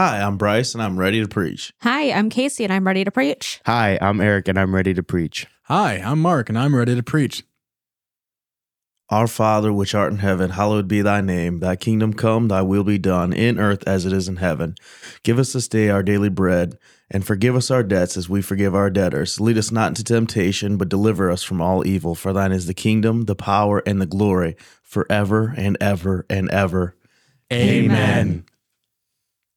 Hi, I'm Bryce and I'm ready to preach. Hi, I'm Casey and I'm ready to preach. Hi, I'm Eric and I'm ready to preach. Hi, I'm Mark and I'm ready to preach. Our Father, which art in heaven, hallowed be thy name. Thy kingdom come, thy will be done, in earth as it is in heaven. Give us this day our daily bread, and forgive us our debts as we forgive our debtors. Lead us not into temptation, but deliver us from all evil. For thine is the kingdom, the power, and the glory, forever and ever and ever. Amen.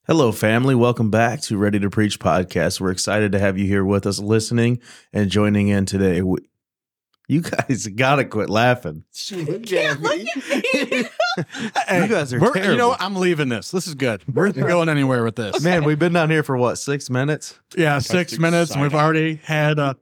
Hello, family. Welcome back to Ready to Preach podcast. We're excited to have you here with us, listening and joining in today. We- You guys gotta quit laughing. Can't look at me. you guys are We're- terrible. You know, what? I'm leaving this. This is good. We're not going anywhere with this. Man, we've been down here for what six minutes. Yeah, six minutes, and we've already had. Uh,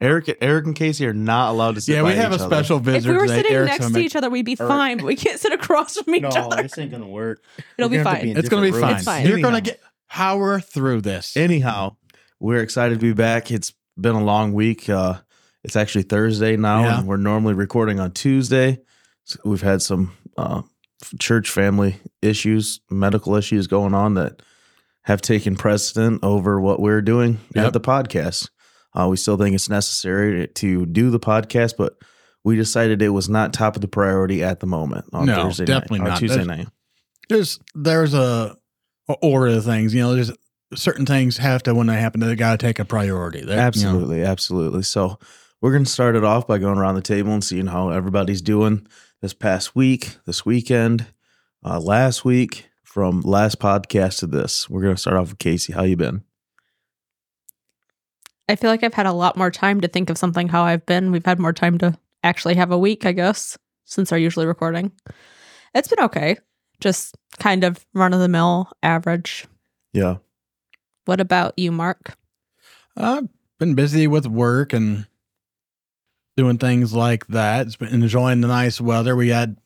Eric, Eric, and Casey are not allowed to sit. yeah, we by have a each other. special If visitor we were today. sitting Eric's next gonna to each other, we'd be Eric. fine, but we can't sit across from each No, other. this ain't gonna work. It'll We're be gonna have to fine. in It's going to be different fine. It's fine. You're going to get power through this. Anyhow, we're excited to be back. It's been a long week. Uh, it's actually Thursday now, Yeah. and we're normally recording on Tuesday. So we've had some uh, church family issues, medical issues going on that have taken precedent over what we're doing Yep. at the podcast. Uh, we still think it's necessary to do the podcast, but we decided it was not top of the priority at the moment on No, Thursday definitely night or not. Tuesday There's- night. there's there's a, a order of things. You know, there's certain things have to when they happen. They got to take a priority. That, you know, Absolutely, absolutely. So we're going to start it off by going around the table and seeing how everybody's doing this past week, this weekend, uh, last week, from last podcast to this. We're going to start off with Casey. How you been? I feel like I've had a lot more time to think of something how I've been. We've had more time to actually have a week, I guess, since our usually recording. It's been okay. Just kind of run of the mill, average. Yeah, What about you, Mark? I've been busy with work and doing things like that. It's been enjoying the nice weather. We had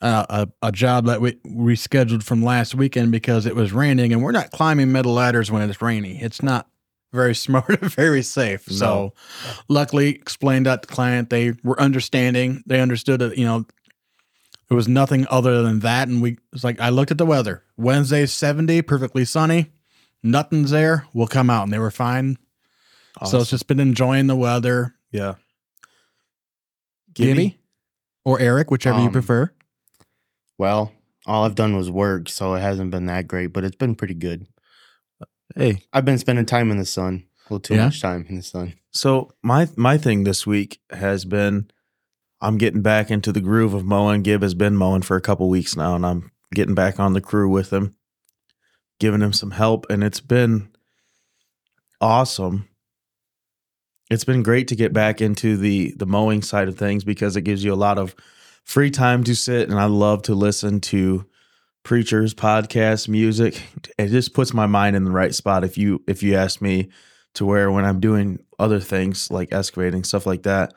uh, a, a job that we rescheduled from last weekend because it was raining, and we're not climbing metal ladders when it's rainy. It's not very smart very safe. No. So, luckily, explained that to the client. They were understanding. They understood that you know it was nothing other than that. And we it's like I looked at the weather. Wednesday seventy, perfectly sunny. Nothing's there. We'll come out, and they were fine. So it's just been enjoying the weather. yeah. Gibby or Eric, whichever you Um, prefer. Well, all I've done was work, so it hasn't been that great, but it's been pretty good. Hey, I've been spending time in the sun. A little too Yeah? much time in the sun. so my my thing this week has been I'm getting back into the groove of mowing. Gib has been mowing for a couple weeks now, and I'm getting back on the crew with him, giving him some help, and it's been awesome. It's been great to get back into the the mowing side of things because it gives you a lot of free time to sit, and I love to listen to preachers, podcasts, music. It just puts my mind in the right spot. If you if you ask me, to where when I'm doing other things like excavating stuff like that,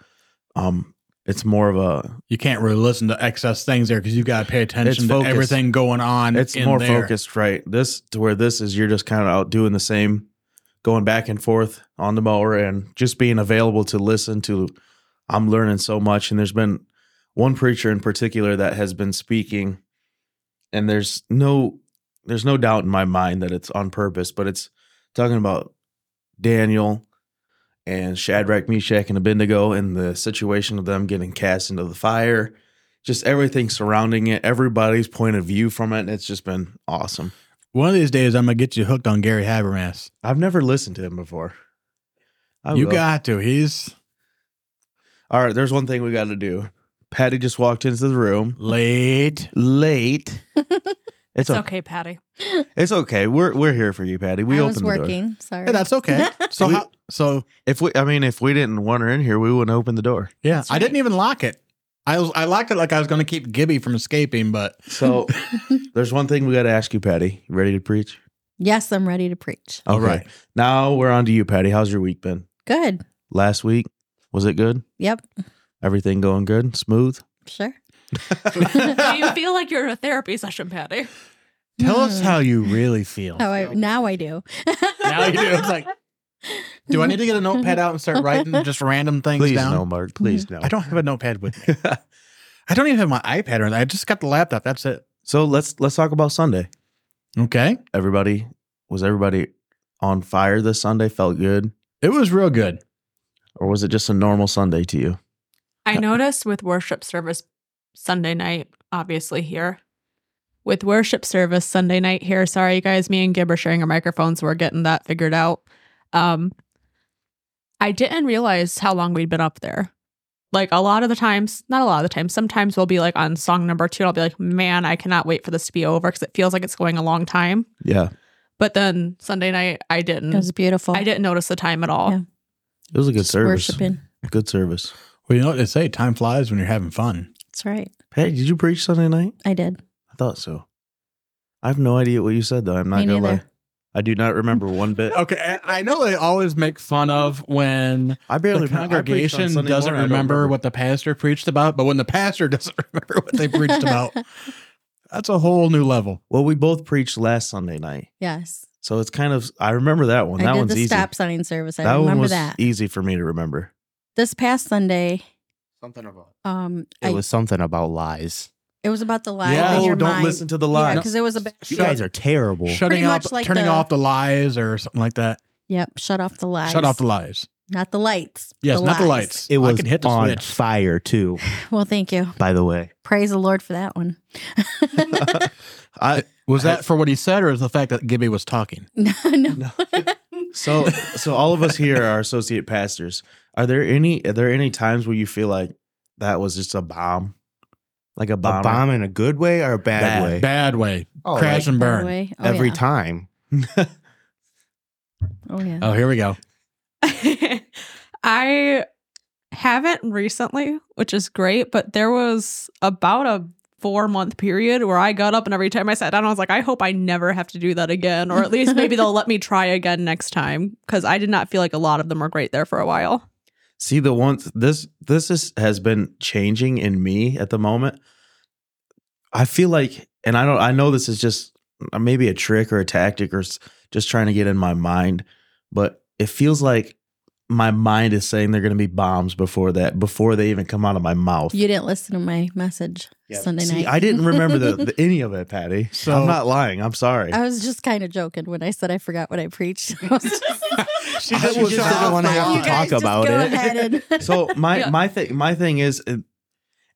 um, it's more of a You can't really listen to excess things there because you got to pay attention to everything going on. it's more there. focused, right? This to where this is you're just kind of out doing the same, going back and forth on the mower and just being available to listen to. I'm learning so much, and there's been one preacher in particular that has been speaking, and there's no there's no doubt in my mind that it's on purpose, but it's talking about Daniel and Shadrach, Meshach, and Abednego and the situation of them getting cast into the fire. Just everything surrounding it, everybody's point of view from it. and It's just been awesome. One of these days, I'm gonna get you hooked on Gary Habermas. I've never listened to him before. I you will. got to. He's all right. There's one thing we got to do. Patty just walked into the room late. late. It's It's okay. okay, Patty. It's okay. We're we're here for you, Patty. We I opened was the door. working. Sorry. Hey, that's okay. So We- how? So If we, I mean, if we didn't want her in here, we wouldn't open the door. yeah, That's I didn't even lock it. I was I locked it like I was gonna keep Gibby from escaping, but So there's one thing we got to ask you, Patty. You ready to preach? yes, I'm ready to preach. All right. Now we're on to you, Patty. How's your week been? Good. Last week was it good? Yep. Everything going good? Smooth? Sure. Do you feel like you're in a therapy session, Patty? tell us hmm. how you really feel. How I now I do. now you do. It's like, do I need to get a notepad out and start writing just random things Please down? no, Mark. Please hmm. no. I don't have a notepad with me. I don't even have my iPad or anything. I just got the laptop. That's it. so let's let's talk about Sunday. Okay. Everybody was everybody on fire this Sunday? Felt good, It was real good. or was it just a normal Sunday to you? I noticed with worship service Sunday night, obviously here. With worship service Sunday night here, sorry guys, me and Gib are sharing our microphones. We're getting that figured out. Um, I didn't realize how long we'd been up there. Like a lot of the times, not a lot of the times, sometimes we'll be like on song number two, and I'll be like, man, I cannot wait for this to be over because it feels like it's going a long time. Yeah, But then Sunday night, I didn't. It was beautiful. I didn't notice the time at all. Yeah. it was a good Just service. Worshiping. Good service. Well, you know what they say? Time flies when you're having fun. That's right. Hey, did you preach Sunday night? I did. I thought so. I have no idea what you said though. I'm not Me gonna lie. neither. I do not remember one bit. Okay, and I know they always make fun of when I barely the I preached on congregation Sunday doesn't morning, I don't remember, what the pastor preached about, but when the pastor doesn't remember what they preached about, that's a whole new level. Well, we both preached last Sunday night, yes. so it's kind of. I remember that one. I that did one's the easy. stop sign service. I that one remember was that. easy for me to remember. This past Sunday, Something about um, it I, was something about lies. it was about the lies Yeah. oh, don't mind. listen to the lies. because it was a bit. You guys are terrible. Shutting Pretty off, much like turning the- off the lies or something like that. Yep. Shut off the lies. Shut off the lies. Not the lights. Yes, not the lights. It I was can hit the on switch. fire too. Well, thank you. By the way, Praise the Lord for that one. I Was that for what he said, or is the fact that Gibby was talking? no, no. so so all of us here are associate pastors. Are there any are there any times where you feel like that was just a bomb, like a a bomb? bomb in a good way or a bad, Bad. way? Bad way. Oh, Crash like and burn. Oh, every yeah. time. Oh yeah. Oh, here we go. I haven't recently, which is great, but there was about a four month period where I got up and every time I sat down, I was like, I hope I never have to do that again. Or at least maybe they'll let me try again next time. Cause I did not feel like a lot of them were great there for a while. See the ones this this is has been changing in me at the moment. I feel like, and I don't. I know this is just uh, maybe a trick or a tactic or just trying to get in my mind, but it feels like my mind is saying they're going to be bombs before that, before they even come out of my mouth. You didn't listen to my message Sunday See, night. I didn't remember the, the, any of it, Patty. So So- I'm not lying. I'm sorry. I was just kind of joking when I said I forgot what I preached. I was just- She just, was just off didn't want to have to talk about it. and- so my Yeah. my thing my thing is uh,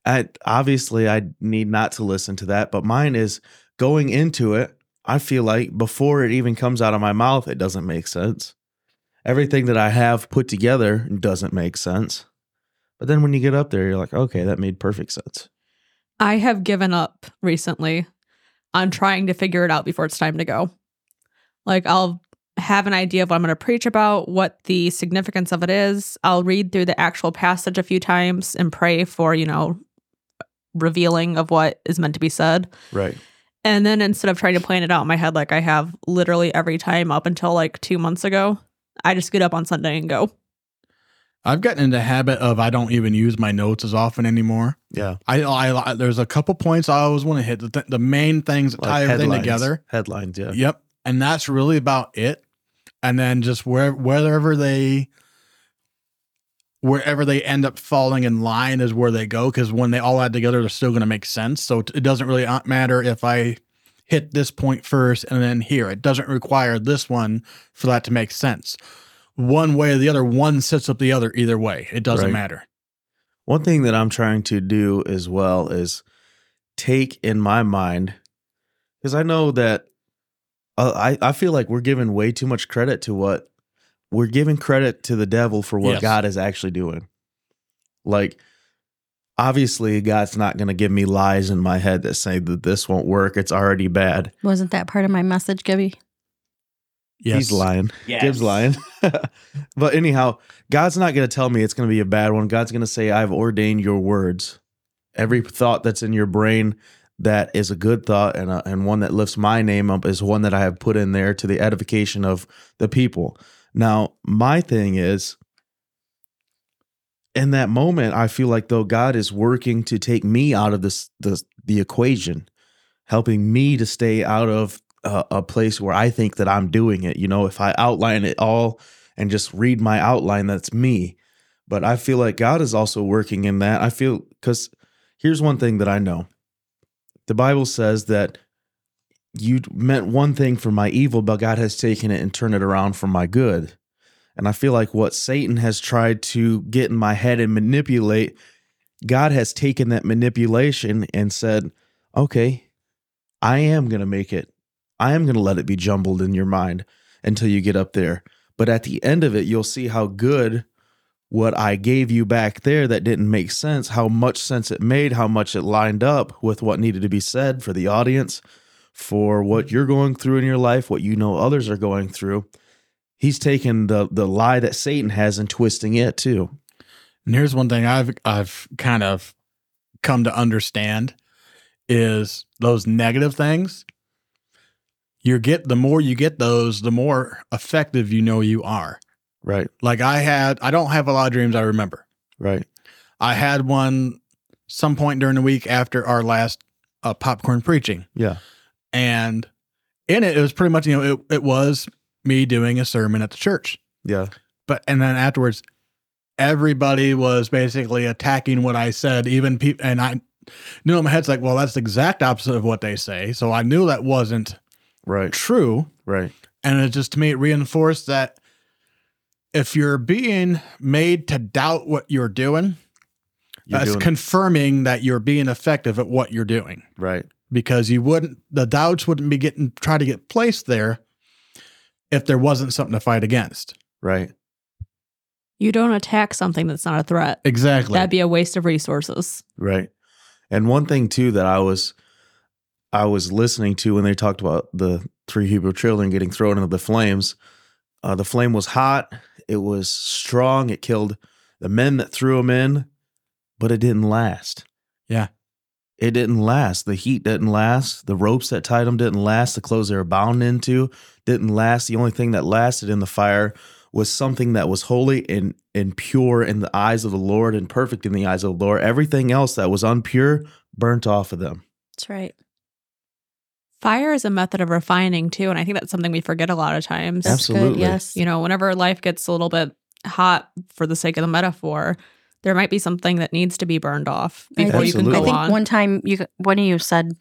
I obviously I need not to listen to that, but mine is going into it. I feel like before it even comes out of my mouth, it doesn't make sense. Everything that I have put together doesn't make sense. But then when you get up there, you're like, okay, that made perfect sense. I have given up recently on trying to figure it out before it's time to go. Like, I'll have an idea of what I'm going to preach about, what the significance of it is. I'll read through the actual passage a few times and pray for, you know, revealing of what is meant to be said. Right. And then instead of trying to plan it out in my head, like I have literally every time up until like two months ago, I just get up on Sunday and go. I've gotten into the habit of I don't even use my notes as often anymore. Yeah. I, I, I there's a couple points I always want to hit. The, th- the main things that tie everything headlines. together. Headlines, yeah. Yep, and that's really about it. And then just where wherever they wherever they end up falling in line is where they go because when they all add together, they're still going to make sense. So it doesn't really uh, matter if I hit this point first and then here. It doesn't require this one for that to make sense. One way or the other, one sets up the other either way. It doesn't Right. matter. One thing that I'm trying to do as well is take in my mind, because I know that Uh, I, I feel like we're giving way too much credit to what we're giving credit to the devil for what Yes. God is actually doing. Like, obviously, God's not going to give me lies in my head that say that this won't work. It's already bad. Wasn't that part of my message, Gibby? He's lying. Gibbs lying. but anyhow, God's not going to tell me it's going to be a bad one. God's going to say, I've ordained your words. Every thought that's in your brain that is a good thought and, a, and one that lifts my name up is one that I have put in there to the edification of the people. Now, my thing is, in that moment, I feel like though God is working to take me out of this the the equation, helping me to stay out of a, a place where I think that I'm doing it. You know, if I outline it all and just read my outline, that's me. But I feel like God is also working in that. I feel because here's one thing that I know the Bible says that you meant one thing for my evil, but God has taken it and turned it around for my good. And I feel like what Satan has tried to get in my head and manipulate, God has taken that manipulation and said, okay, I am going to make it. I am going to let it be jumbled in your mind until you get up there. But at the end of it, you'll see how good what I gave you back there that didn't make sense, how much sense it made, how much it lined up with what needed to be said for the audience, for what you're going through in your life, what you know others are going through. He's taken the the lie that Satan has and twisting it too. And here's one thing I've I've kind of come to understand is those negative things. You get the more you get those, the more effective you know you are. Right, Like I had, I don't have a lot of dreams I remember. right, I had one some point during the week after our last uh, popcorn preaching, yeah, and in it, it was pretty much you know it, it was me doing a sermon at the church. yeah, but and then afterwards everybody was basically attacking what i said. Even people and i knew in my head's like well that's the exact opposite of what they say. So i knew that wasn't right, true. Right, and it just to me it reinforced that if you're being made to doubt what you're doing You're that's doing- confirming that you're being effective at what you're doing right, because you wouldn't the doubts wouldn't be getting try to get placed there if there wasn't something to fight against right. You don't attack something that's not a threat. exactly That'd be a waste of resources. Right. And one thing too that I was I was listening to when they talked about the three Hebrew children getting thrown into the flames. Uh, the flame was hot. It was strong. It killed the men that threw them in, but it didn't last. Yeah. It didn't last. The heat didn't last. The ropes that tied them didn't last. The clothes they were bound into didn't last. The only thing that lasted in the fire was something that was holy and, and pure in the eyes of the Lord and perfect in the eyes of the Lord. Everything else that was unpure burnt off of them. That's right. Fire is a method of refining too, and I think that's something we forget a lot of times. That's good, Absolutely. yes. You know, whenever life gets a little bit hot for the sake of the metaphor, there might be something that needs to be burned off I before think- you can I think on. one time you one of you said,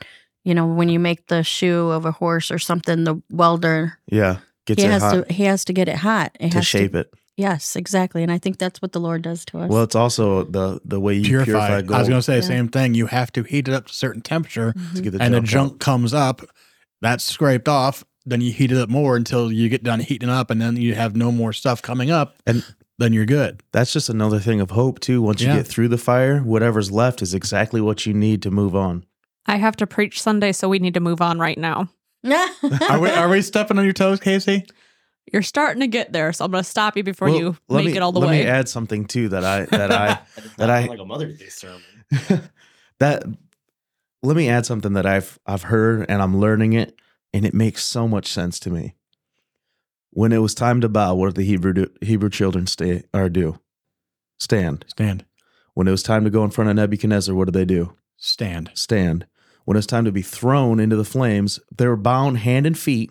you know, when you make the shoe of a horse or something, the welder Yeah. Gets he it has hot to he has to get it hot. It to has shape it. Yes, exactly. And I think that's what the Lord does to us. Well, it's also the the way you purify. purify, gold I was going to say the Yeah. same thing. You have to heat it up to a certain temperature, Mhm. to get the and the junk junk out. comes up. That's scraped off. Then you heat it up more until you get done heating up, and then you have no more stuff coming up, And- then you're good. That's just another thing of hope too. Once you Yeah. get through the fire, whatever's left is exactly what you need to move on. I have to preach Sunday, so we need to move on right now. Are we are we stepping on your toes, Casey? You're starting to get there, so I'm going to stop you before Well, you let make me, it all the let way. Let me add something too that I that I that I like a Mother's Day sermon. that let me add something that I've I've heard and I'm learning it and it makes so much sense to me. When it was time to bow, what did the Hebrew do, Hebrew children stay or do? Stand. Stand, When it was time to go in front of Nebuchadnezzar, what did they do? stand. Stand. When it was time to be thrown into the flames, they were bound hand and feet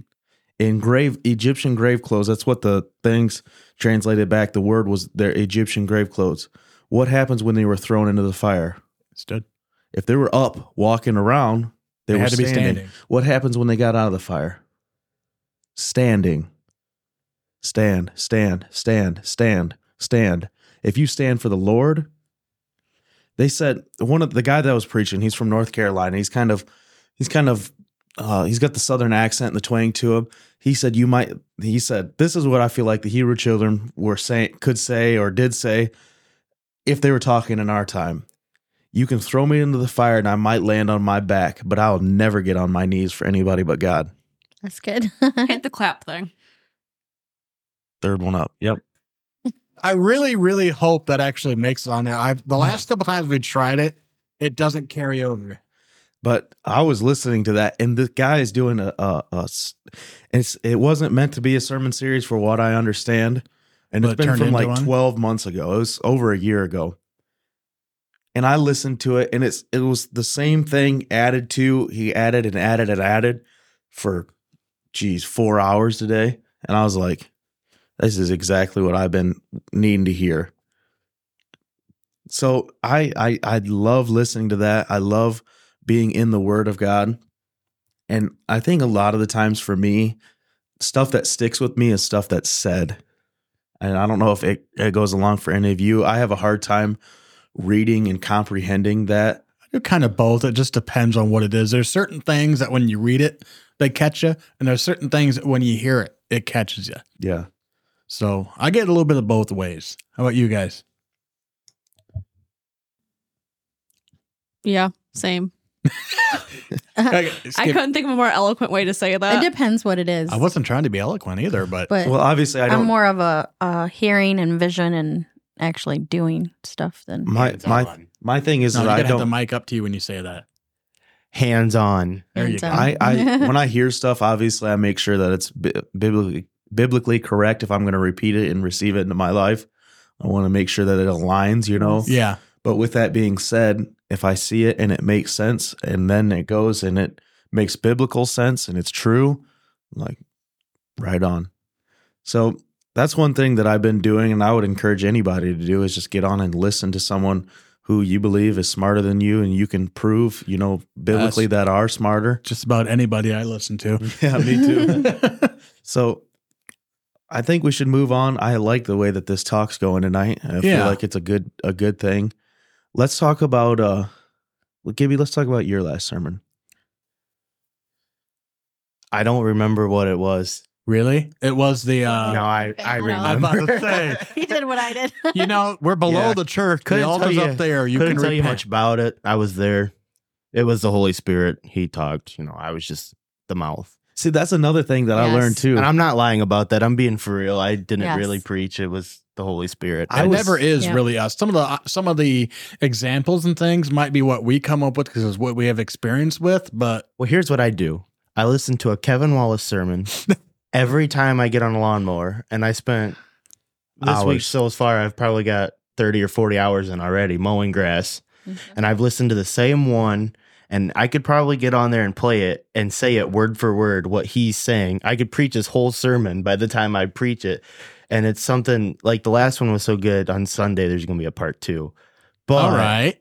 in grave Egyptian grave clothes. That's what the things translated back. The word was their Egyptian grave clothes. What happens when they were thrown into the fire? Stood. If they were up walking around, they, They were had to be standing. standing. What happens when they got out of the fire? Standing. Stand, stand, stand, stand, stand. If you stand for the Lord, they said one of the guy that was preaching, he's from North Carolina. He's kind of he's kind of uh, he's got the southern accent and the twang to him. He said you might he said this is what I feel like the Hebrew children were saying could say or did say if they were talking in our time. You can throw me into the fire and I might land on my back, but I'll never get on my knees for anybody but God. That's good. Hit the clap thing. Third one up. Yep. I really, really hope that actually makes it on there. I've the last couple times we tried it, it doesn't carry over. But I was listening to that, and the guy is doing a, a, it's it wasn't meant to be a sermon series for what I understand, and But it's it been turned from like one? twelve months ago. It was over a year ago, and I listened to it, and it's it was the same thing added to. He added and added and added for, geez, four hours today, and I was like, this is exactly what I've been needing to hear. So I I I love listening to that. I love being in the Word of God. And I think a lot of the times for me, stuff that sticks with me is stuff that's said. And I don't know if it, it goes along for any of you. I have a hard time reading and comprehending that. I do kind of both. It just depends on what it is. There's certain things that when you read it, they catch you, and there's certain things that when you hear it, it catches you. Yeah. So I get a little bit of both ways. How about you guys? Yeah, same. I, I couldn't think of a more eloquent way to say that. it that. depends what it is. I wasn't trying to be eloquent either, but but Well, obviously, I I'm more of a, a hearing and vision and actually doing stuff than my Hands my on. my thing is no, you that I gotta have the mic up to you when you say that. Hands on. There you go. on. I, I when I hear stuff, obviously, I make sure that it's bi- biblically biblically correct. If I'm going to repeat it and receive it into my life, I want to make sure that it aligns. You know. Yeah. But with that being said, if I see it and it makes sense, and then it goes and it makes biblical sense and it's true, like right on. So that's one thing that I've been doing, and I would encourage anybody to do is just get on and listen to someone who you believe is smarter than you, and you can prove, you know, biblically that are smarter. Just about anybody I listen to. Yeah, me too. so I think we should move on. I like the way that this talk's going tonight. I feel like it's a good a good thing. Let's talk about uh well, Gibby, let's talk about your last sermon. I don't remember what it was. really? It was the uh no, I I I know. I'm about remember. to say, he did what I did. you know, we're below Yeah. the church. Couldn't the tell altar's you- up there. You couldn't can tell you repent. much about it. I was there. It was the Holy Spirit. He talked. You know, I was just the mouth. See, that's another thing that I Yes. learned too. And I'm not lying about that. I'm being for real. I didn't Yes. really preach. It was the Holy Spirit. I it was- never is Yeah. really us. Some of the uh, some of the examples and things might be what we come up with because it's what we have experience with. But Well, here's what I do. I listen to a Kevin Wallace sermon every time I get on a lawnmower, and I spent this week Hours. so far. I've probably got thirty or forty hours in already mowing grass, mm-hmm. and I've listened to the same one. And I could probably get on there and play it and say it word for word what he's saying. I could preach his whole sermon by the time I preach it. And it's something like the last one was so good on Sunday, there's going to be a part two. But all right,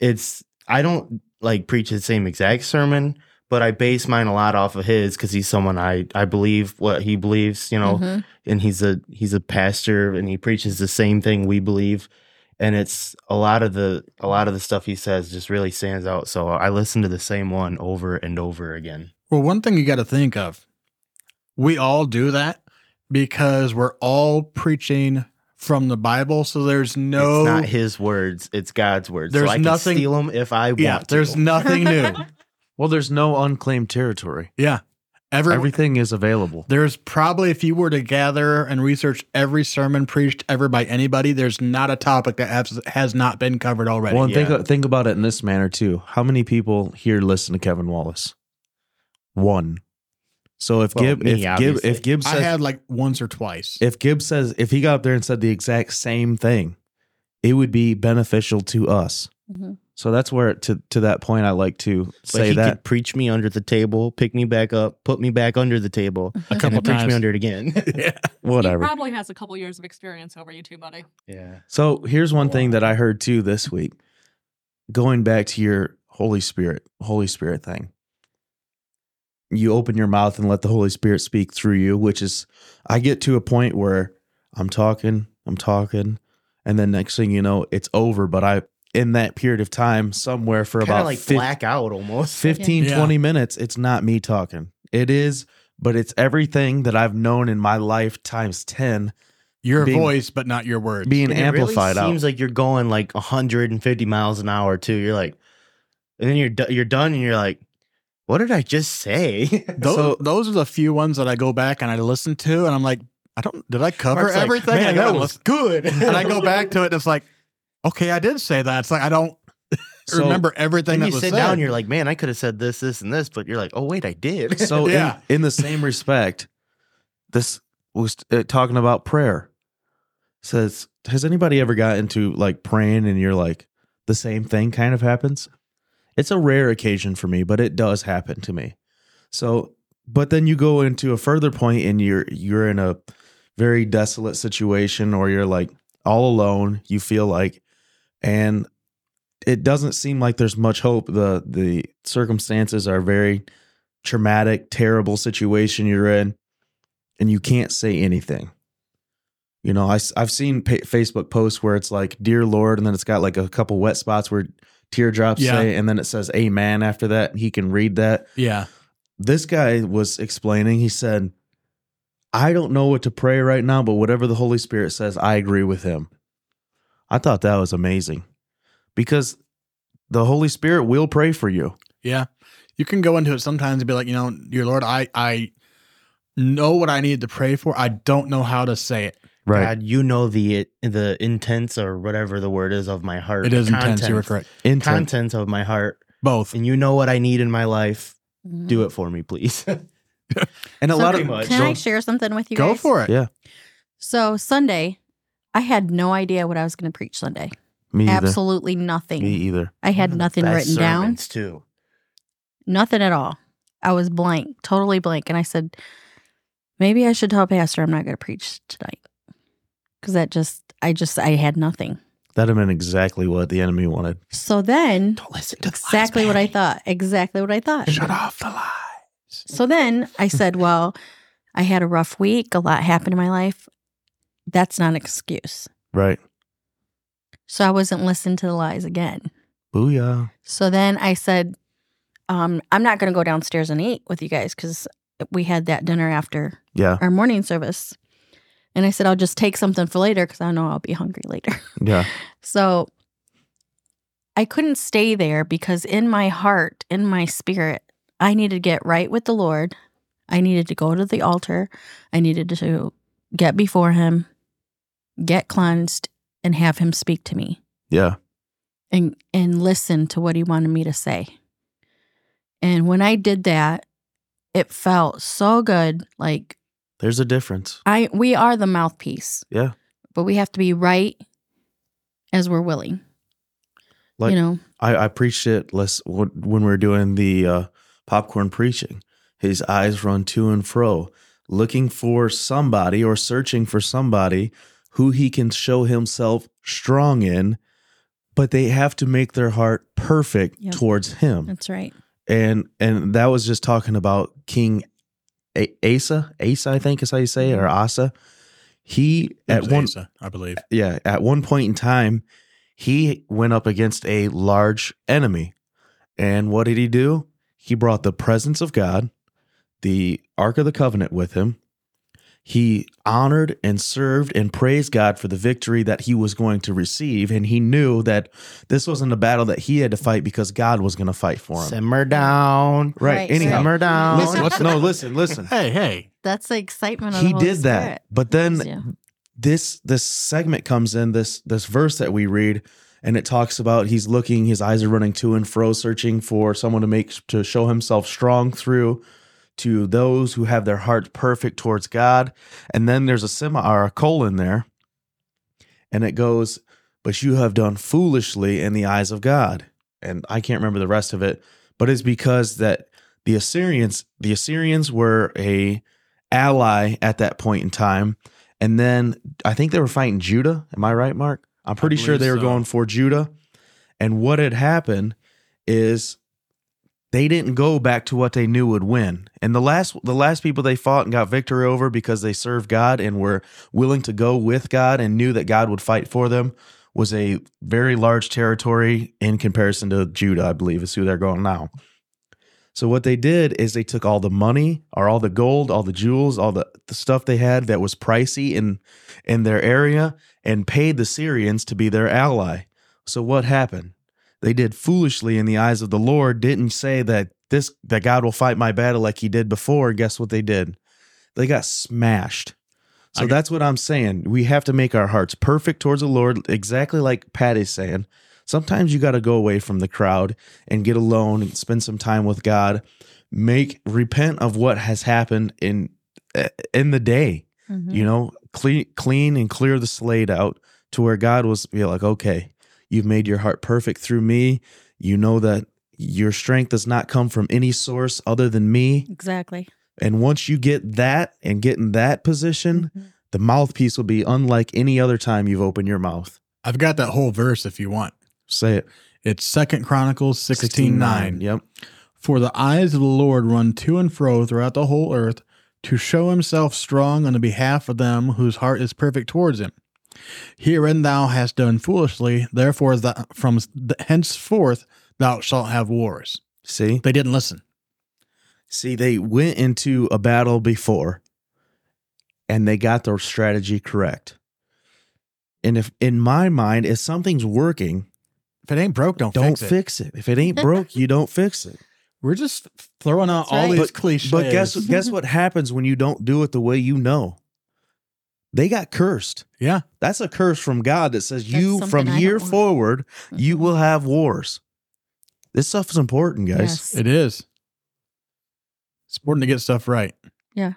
it's I don't like preach the same exact sermon, but I base mine a lot off of his because he's someone I I believe what he believes, you know, Mhm. and he's a he's a pastor and he preaches the same thing we believe, and it's a lot of the a lot of the stuff he says just really stands out. So I listen to the same one over and over again. Well, one thing you got to think of, we all do that because we're all preaching from the Bible. So there's no, it's not his words; it's God's words. There's so I nothing- can steal them if I want. yeah, there's to. nothing new. well, there's no unclaimed territory. Yeah, every, Everything is available. there's probably if you were to gather and research every sermon preached ever by anybody, there's not a topic that has, has not been covered already. Well, and Yeah. think think about it in this manner too. How many people here listen to Kevin Wallace? One. So if Well, Gib me, if Gib obviously. if Gib I had like once or twice. if Gibbs says if he got up there and said the exact same thing, it would be beneficial to us. Mhm. So that's where to to that point I like to But say he that. could preach me under the table, pick me back up, put me back under the table, a couple then preach me under it again. yeah. Whatever. He probably has a couple years of experience over you too, buddy. yeah. So here's one thing that I heard too this week. Going back to your Holy Spirit, Holy Spirit thing. You open your mouth and let the Holy Spirit speak through you, which is I get to a point where I'm talking, I'm talking, and then next thing you know, it's over. But I in that period of time, somewhere for Kind of about like fif- black out almost. 15, Yeah. 20 minutes, it's not me talking. It is, but it's everything that I've known in my life times 10 Your Being- voice, but not your words. being And it amplified really out. Seems like you're going like 150 miles an hour too. You're like, and then you're do- you're done, and you're like, what did I just say? those, so- those are the few ones that I go back and I listen to, and I'm like, I don't. Did I cover Mark's like, everything? Man, I that gotta was listen- good. and I go back to it, and it's like, okay, I did say that. It's like I don't So- remember everything that you was sit said. down, you're like, man, I could have said this, this, and this, but you're like, oh wait, I did. So Yeah. in, in the same respect, this was uh, talking about prayer. Says, has anybody ever got into like praying and you're like the same thing kind of happens? It's a rare occasion for me, but it does happen to me. So, but then you go into a further point and you're you're in a very desolate situation or you're like all alone, you feel like and it doesn't seem like there's much hope. The the circumstances are very traumatic, terrible situation you're in, and you can't say anything. You know, I, I've seen pa- Facebook posts where it's like, Dear Lord, and then it's got like a couple wet spots where teardrops Yeah. say, and then it says Amen after that. He can read that. Yeah. This guy was explaining, he said, I don't know what to pray right now, but whatever the Holy Spirit says, I agree with him. I thought that was amazing because the Holy Spirit will pray for you. Yeah. You can go into it sometimes and be like, you know, dear Lord, I I know what I need to pray for. I don't know how to say it. God, you know the the intents or whatever the word is of my heart. It is intense. You were Contents- correct. Intent. Contents of my heart, Both. and you know what I need in my life. Mhm. Do it for me, please. And a So lot pretty of much. Can I share something with you Go guys? for it. Yeah. So Sunday, I had no idea what I was going to preach Sunday. me either. Absolutely nothing. Me either. I had One nothing written down. too. Nothing at all. I was blank, totally blank. And I said, maybe I should tell Pastor I'm not going to preach tonight. Because that just, I just, I had nothing. That'd have been exactly what the enemy wanted. So then, Don't listen to the lies, exactly what I thought. Exactly what I thought. Shut off the lies. So then I said, well, I had a rough week. A lot happened in my life. That's not an excuse. Right. So I wasn't listening to the lies again. Booyah. So then I said, um, I'm not going to go downstairs and eat with you guys because we had that dinner after Yeah. our morning service. And I said, I'll just take something for later because I know I'll be hungry later. Yeah. So I couldn't stay there because in my heart, in my spirit, I needed to get right with the Lord. I needed to go to the altar. I needed to get before Him, get cleansed, and have Him speak to me Yeah. and and listen to what he wanted me to say. And when I did that, it felt so good. Like There's a difference. I we are the mouthpiece. Yeah. But we have to be right as we're willing. Like you know. I, I preached it less when we're doing the uh, popcorn preaching. His eyes run to and fro, looking for somebody or searching for somebody who he can show himself strong in, but they have to make their heart perfect Yep. towards him. That's right. And and that was just talking about King A- Asa, Asa, I think is how you say it, or mm-hmm. Asa. He at was one Asa, I believe. yeah, at one point in time, he went up against a large enemy. And what did he do? He brought the presence of God, the Ark of the Covenant with him. He honored and served and praised God for the victory that he was going to receive. And he knew that this wasn't a battle that he had to fight because God was going to fight for him. Simmer down. Right. Right, Anyhow, Simmer down. listen, What's- no, listen, listen. Hey, hey. That's the excitement of the he Holy did that but then Yeah. this this segment comes in this this verse that we read and it talks about he's looking his eyes are running to and fro searching for someone to make to show himself strong through to those who have their heart perfect towards god and then there's a semi or a colon there and it goes but you have done foolishly in the eyes of god and i can't remember the rest of it but it's because that the assyrians the assyrians were a ally at that point in time. And then I think they were fighting Judah. Am I right, Mark? I'm pretty sure they were so. going for Judah. And what had happened is they didn't go back to what they knew would win. And the last the last people they fought and got victory over because they served God and were willing to go with God and knew that God would fight for them was a very large territory in comparison to Judah, I believe is who they're going now. So what they did is they took all the money or all the gold, all the jewels, all the, the stuff they had that was pricey in in their area and paid the Syrians to be their ally. So what happened? They did foolishly in the eyes of the Lord, didn't say that this that God will fight my battle like he did before. Guess what they did? They got smashed. So that's what I'm saying. We have to make our hearts perfect towards the Lord, exactly like Patty's saying. Sometimes you got to go away from the crowd and get alone and spend some time with God. Make repent of what has happened in eh, in the day. Mhm. You know, clean clean and clear the slate out to where God was be like, okay, you've made your heart perfect through me. You know that your strength does not come from any source other than me. Exactly. And once you get that and get in that position, Mhm. the mouthpiece will be unlike any other time you've opened your mouth. I've got that whole verse if you want. Say it. It's Second Chronicles 16 9. Yep. For the eyes of the Lord run to and fro throughout the whole earth to show himself strong on the behalf of them whose heart is perfect towards him. Herein thou hast done foolishly, therefore thou, from henceforth thou shalt have wars. See? They didn't listen. See, they went into a battle before and they got their strategy correct. And if in my mind, if something's working, If it ain't broke, don't, don't fix it. fix it. If it ain't broke, you don't fix it. We're just throwing out That's all right. these cliches. But guess guess what happens when you don't do it the way you know? They got cursed. Yeah. That's a curse from God that says That's you from I here don't want. forward you Mhm. will have wars. This stuff is important, guys. Yes. It is. It's important to get stuff right. Yeah.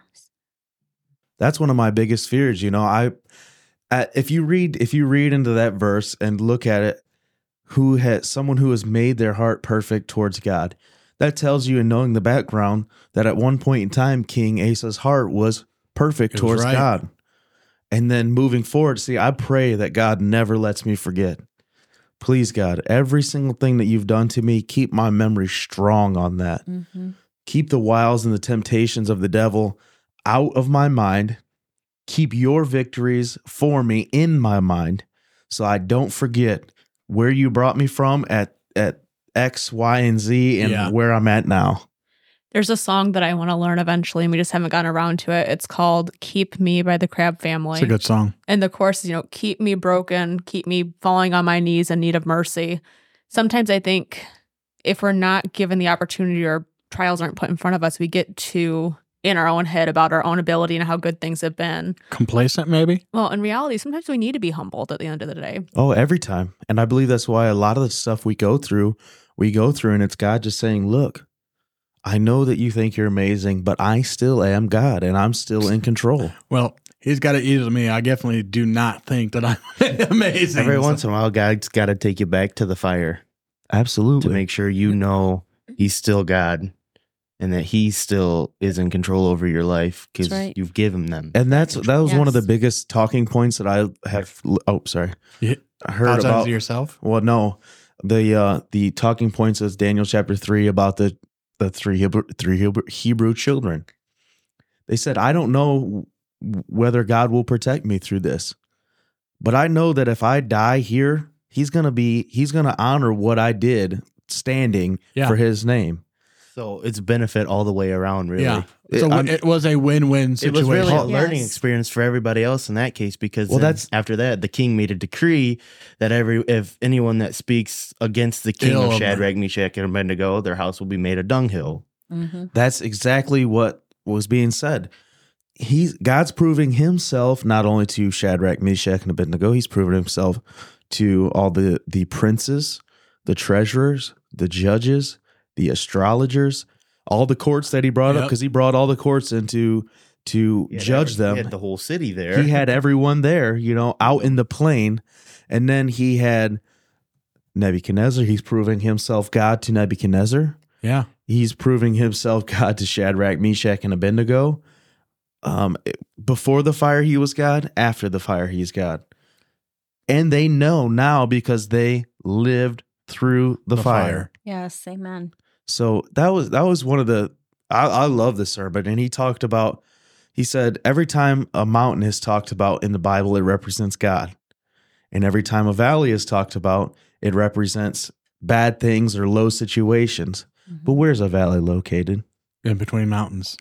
That's one of my biggest fears. You know, I, uh, if you read if you read into that verse and look at it, who has someone who has made their heart perfect towards God, that tells you in knowing the background that at one point in time, King Asa's heart was perfect It was towards right. God, and then moving forward, see, I pray that God never lets me forget. Please, God, every single thing that you've done to me, keep my memory strong on that Mm-hmm. keep the wiles and the temptations of the devil out of my mind keep your victories for me in my mind so i don't forget where you brought me from at at x y and z and Yeah. where i'm at now There's a song that I want to learn eventually, and we just haven't gotten around to it. It's called Keep Me by the Crabb Family. It's a good song. And the chorus is, you know, keep me broken, keep me falling on my knees in need of mercy. Sometimes I think if we're not given the opportunity or trials aren't put in front of us, we get too in our own head about our own ability and how good things have been. Complacent, maybe? Well, in reality, sometimes we need to be humbled at the end of the day. oh every time and i believe that's why a lot of the stuff we go through we go through and it's god just saying look i know that you think you're amazing but i still am god and i'm still in control Well, he's got it easy to me. I definitely do not think that I'm amazing. Every once in a while, God's got to take you back to the fire absolutely to make sure you know He's still God and that He still is in control over your life because right. you've given them. And that's that was one of the biggest talking points that I have. Oh, sorry, Yeah. I heard Apologize about. yourself. Well, no, the uh the talking points is Daniel chapter three about the the three Hebrew, three Hebrew, Hebrew children. They said, "I don't know whether God will protect me through this, but I know that if I die here, He's gonna be He's gonna honor what I did standing Yeah. for His name." So it's benefit all the way around, really. Yeah. It- So I'm- it was a win-win situation. It situation. was really a Yes. learning experience for everybody else in that case because Well, that's- after that the king made a decree that every if anyone that speaks against the king of of- Shadrach, Meshach, and Abednego, their house will be made a dunghill. Mm-hmm. That's exactly what was being said. He's God's proving himself not only to Shadrach, Meshach, and Abednego, he's proven himself to all the the princes, the treasurers, the judges, the astrologers, all the courts that he brought up because he brought all the courts into to He judge every- them. He had the whole city there. He had everyone there, you know, out in the plain. And then he had Nebuchadnezzar. He's proving himself God to Nebuchadnezzar. yeah. He's proving himself God to Shadrach, Meshach, and Abednego. Um, before the fire, he was God. After the fire, he's God. And they know now because they lived through the, The fire. fire. Yes, amen. So that was that was one of the I, I love this sermon, and he talked about. He said every time a mountain is talked about in the Bible, it represents God, and every time a valley is talked about, it represents bad things or low situations. Mm-hmm. But where's a valley located? In between mountains.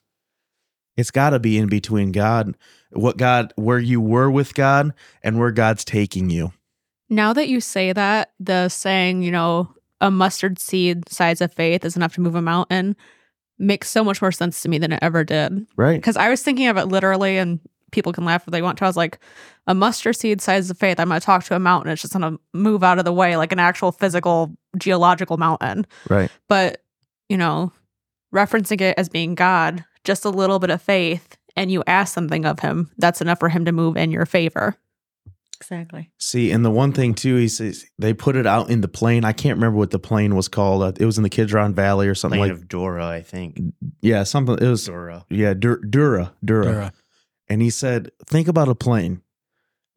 It's got to be in between God, what God, where you were with God, and where God's taking you. Now that you say that, the saying, you know, a mustard seed size of faith is enough to move a mountain makes so much more sense to me than it ever did. Right. Because I was thinking of it literally, and people can laugh if they want to. I was like, a mustard seed size of faith, I'm going to talk to a mountain. It's just going to move out of the way like an actual physical, geological mountain. Right. But, you know, referencing it as being God, just a little bit of faith, and you ask something of him, that's enough for him to move in your favor. Exactly. See, and the one thing too, he says they put it out in the plain. I can't remember what the plain was called. Uh, it was in the Kidron Valley or something Plain like. of Dora, I think. Yeah, something. It was Dora. yeah, Dur- Dura, Dura, Dura. And he said, think about a plain.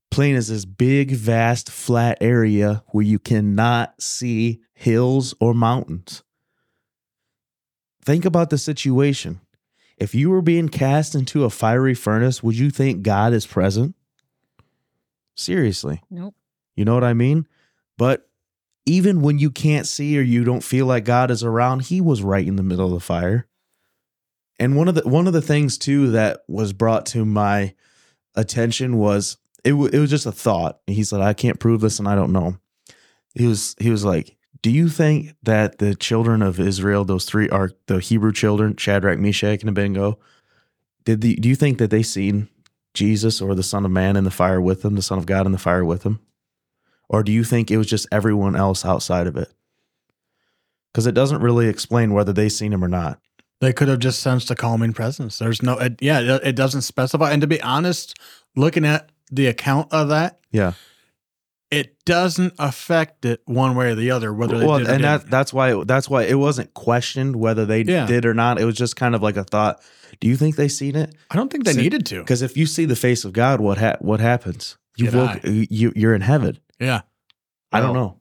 Plain is this big, vast, flat area where you cannot see hills or mountains. think about the situation. If you were being cast into a fiery furnace, would you think God is present? Seriously. Nope. You know what I mean? But even when you can't see or you don't feel like God is around, he was right in the middle of the fire. And one of the one of the things too that was brought to my attention was it, w- it was just a thought. He said, "I can't prove this and I don't know." He was he was like, "Do you think that the children of Israel, those three are the Hebrew children, Shadrach, Meshach, and Abednego, did the do you think that they seen Jesus or the Son of Man in the fire with them, the Son of God in the fire with them? Or do you think it was just everyone else outside of it? Because it doesn't really explain whether they seen him or not. They could have just sensed a calming presence. There's no, it, yeah, it, doesn't specify. And to be honest, looking at the account of that, Yeah. it doesn't affect it one way or the other. Whether they well, and that that's why it, that's why it wasn't questioned whether they Yeah. did or not. It was just kind of like a thought. Do you think they seen it? I don't think they See- needed to. Because if you see the face of God, what ha- what happens? You Get woke, high. you you're in heaven. Yeah, I don't know.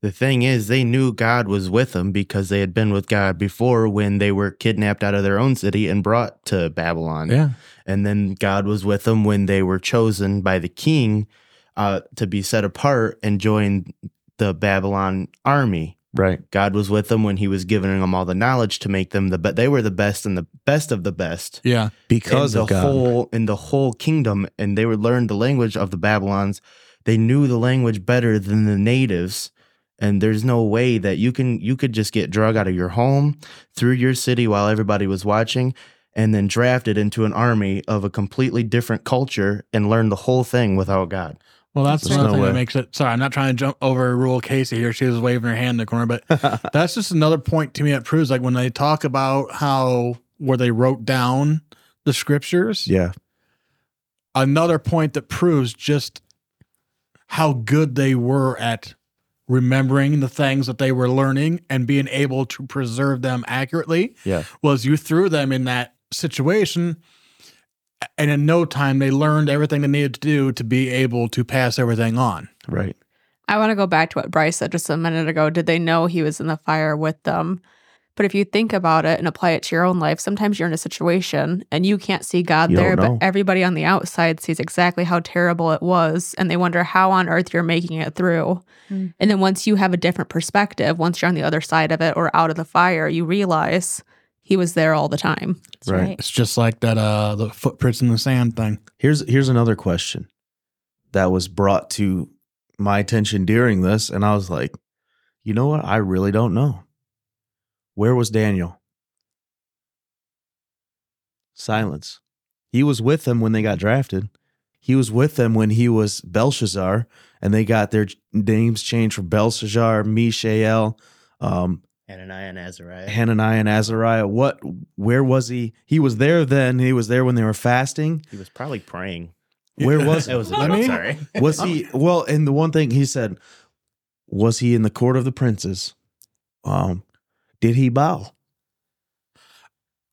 The thing is, they knew God was with them because they had been with God before when they were kidnapped out of their own city and brought to Babylon. yeah. And then God was with them when they were chosen by the king uh, to be set apart and join the Babylon army. Right. God was with them when he was giving them all the knowledge to make them the but they were the best and the best of the best Yeah. Because in of the God. whole in the whole kingdom and they would learn the language of the Babylons. They knew the language better than the natives. And there's no way that you can you could just get drug out of your home through your city while everybody was watching and then drafted into an army of a completely different culture and learn the whole thing without God. Well, that's There's another no thing way. that makes it. Sorry, I'm not trying to jump over rule Casey here. She was waving her hand in the corner, but that's just another point to me that proves like when they talk about how where they wrote down the scriptures, yeah. another point that proves just how good they were at remembering the things that they were learning and being able to preserve them accurately Yeah. was you threw them in that situation and in no time they learned everything they needed to do to be able to pass everything on Right. I want to go back to what Bryce said just a minute ago. Did they know he was in the fire with them? But if you think about it and apply it to your own life, sometimes you're in a situation and you can't see God You there, but everybody on the outside sees exactly how terrible it was. And they wonder how on earth you're making it through. Mm. And then once you have a different perspective, once you're on the other side of it or out of the fire, you realize he was there all the time. Right. right. it's just like that uh the footprints in the sand thing Here's here's another question that was brought to my attention during this, and I was like, you know what? I really don't know. Where was Daniel? Silence. He was with them when they got drafted. He was with them when he was Belshazzar, and they got their names changed from Belshazzar, Mishael, um, Hananiah and Azariah. Hananiah, and Azariah. What? Where was he? He was there then. He was there when they were fasting. he was probably praying. Where was That was Let me- sorry. Was he well? And the one thing he said was he in the court of the princes? Um, did he bow?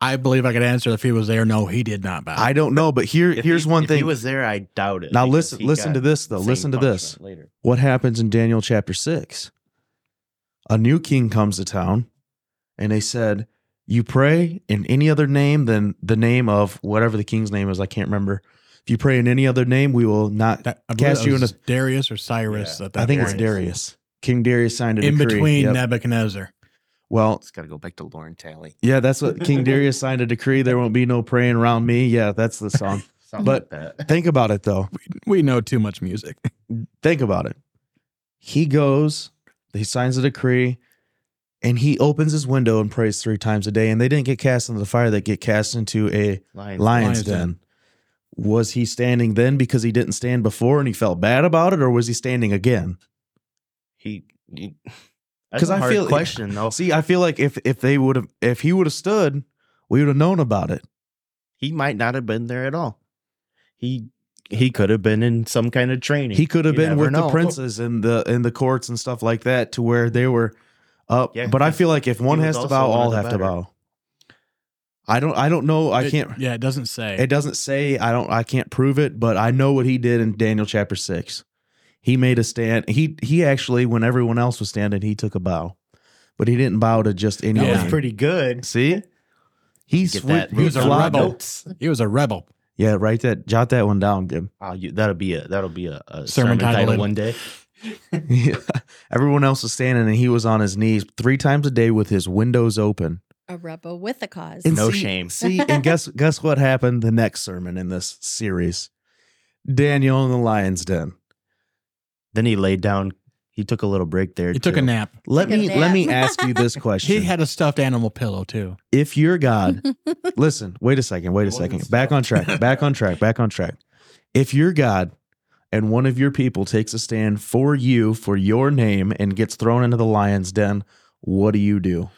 i believe i could answer if he was there no he did not bow I don't know, but here If here's he- one if thing. He was there. I doubt it. now listen, listen to this though. Listen to this. Later. What happens in Daniel chapter six? A new king comes to town, and they said, "You pray in any other name than the name of whatever the king's name is. I can't remember. If you pray in any other name, we will not." that, I Cast you in a- darius or cyrus Yeah. at that I think it's. Darius. King Darius signed a decree. in decree. between Yep. nebuchadnezzar Well, It's got to go back to Lauren Talley. Yeah, that's what King Darius signed a decree. There won't be no praying around me. Yeah, that's the song. But- like. Think about it though. we know too much music Think about it. He goes, he signs a decree, and he opens his window and prays three times a day. And they didn't get cast into the fire, they get cast into a Lions. lion's den. den. Was he standing then because he didn't stand before and he felt bad about it, or was he standing again? He. because that's 'Cause a I feel- question though. See, I feel like if if they would have if he would have stood, we would have known about it. he might not have been there at all. He he could have been in some kind of training. He could have You been never with the princes in the in the courts and stuff like that to where they were up. Yeah, but I feel like if one has to bow, all the have to bow. I don't I don't know. I It- can't yeah it doesn't say it doesn't say I don't I can't prove it, but I know what he did in Daniel chapter 6. He made a stand. He he actually when everyone else was standing, he took a bow. but he didn't bow to just That anyone. Yeah. was pretty good. See, he's Get he He was a rebel. He was a rebel. Yeah, write that. Jot that one down, Gib. Oh, you, that'll be a that'll be a, a Sermon sermon, title title one day. Yeah. Everyone else was standing, and he was on his knees three times a day with his windows open. A rebel with a cause. And No see- shame. See, and guess guess what happened the next sermon in this series? Daniel in the lion's den. Then he laid down. He took a little break there. He took a nap. Let Took a me nap. let me ask you this question. He had a stuffed animal pillow too. if you're God, listen, wait a second, wait a wasn't second. Back on track, back on track, back on track. If you're God and one of your people takes a stand for you, for your name, and gets thrown into the lion's den, what do you do?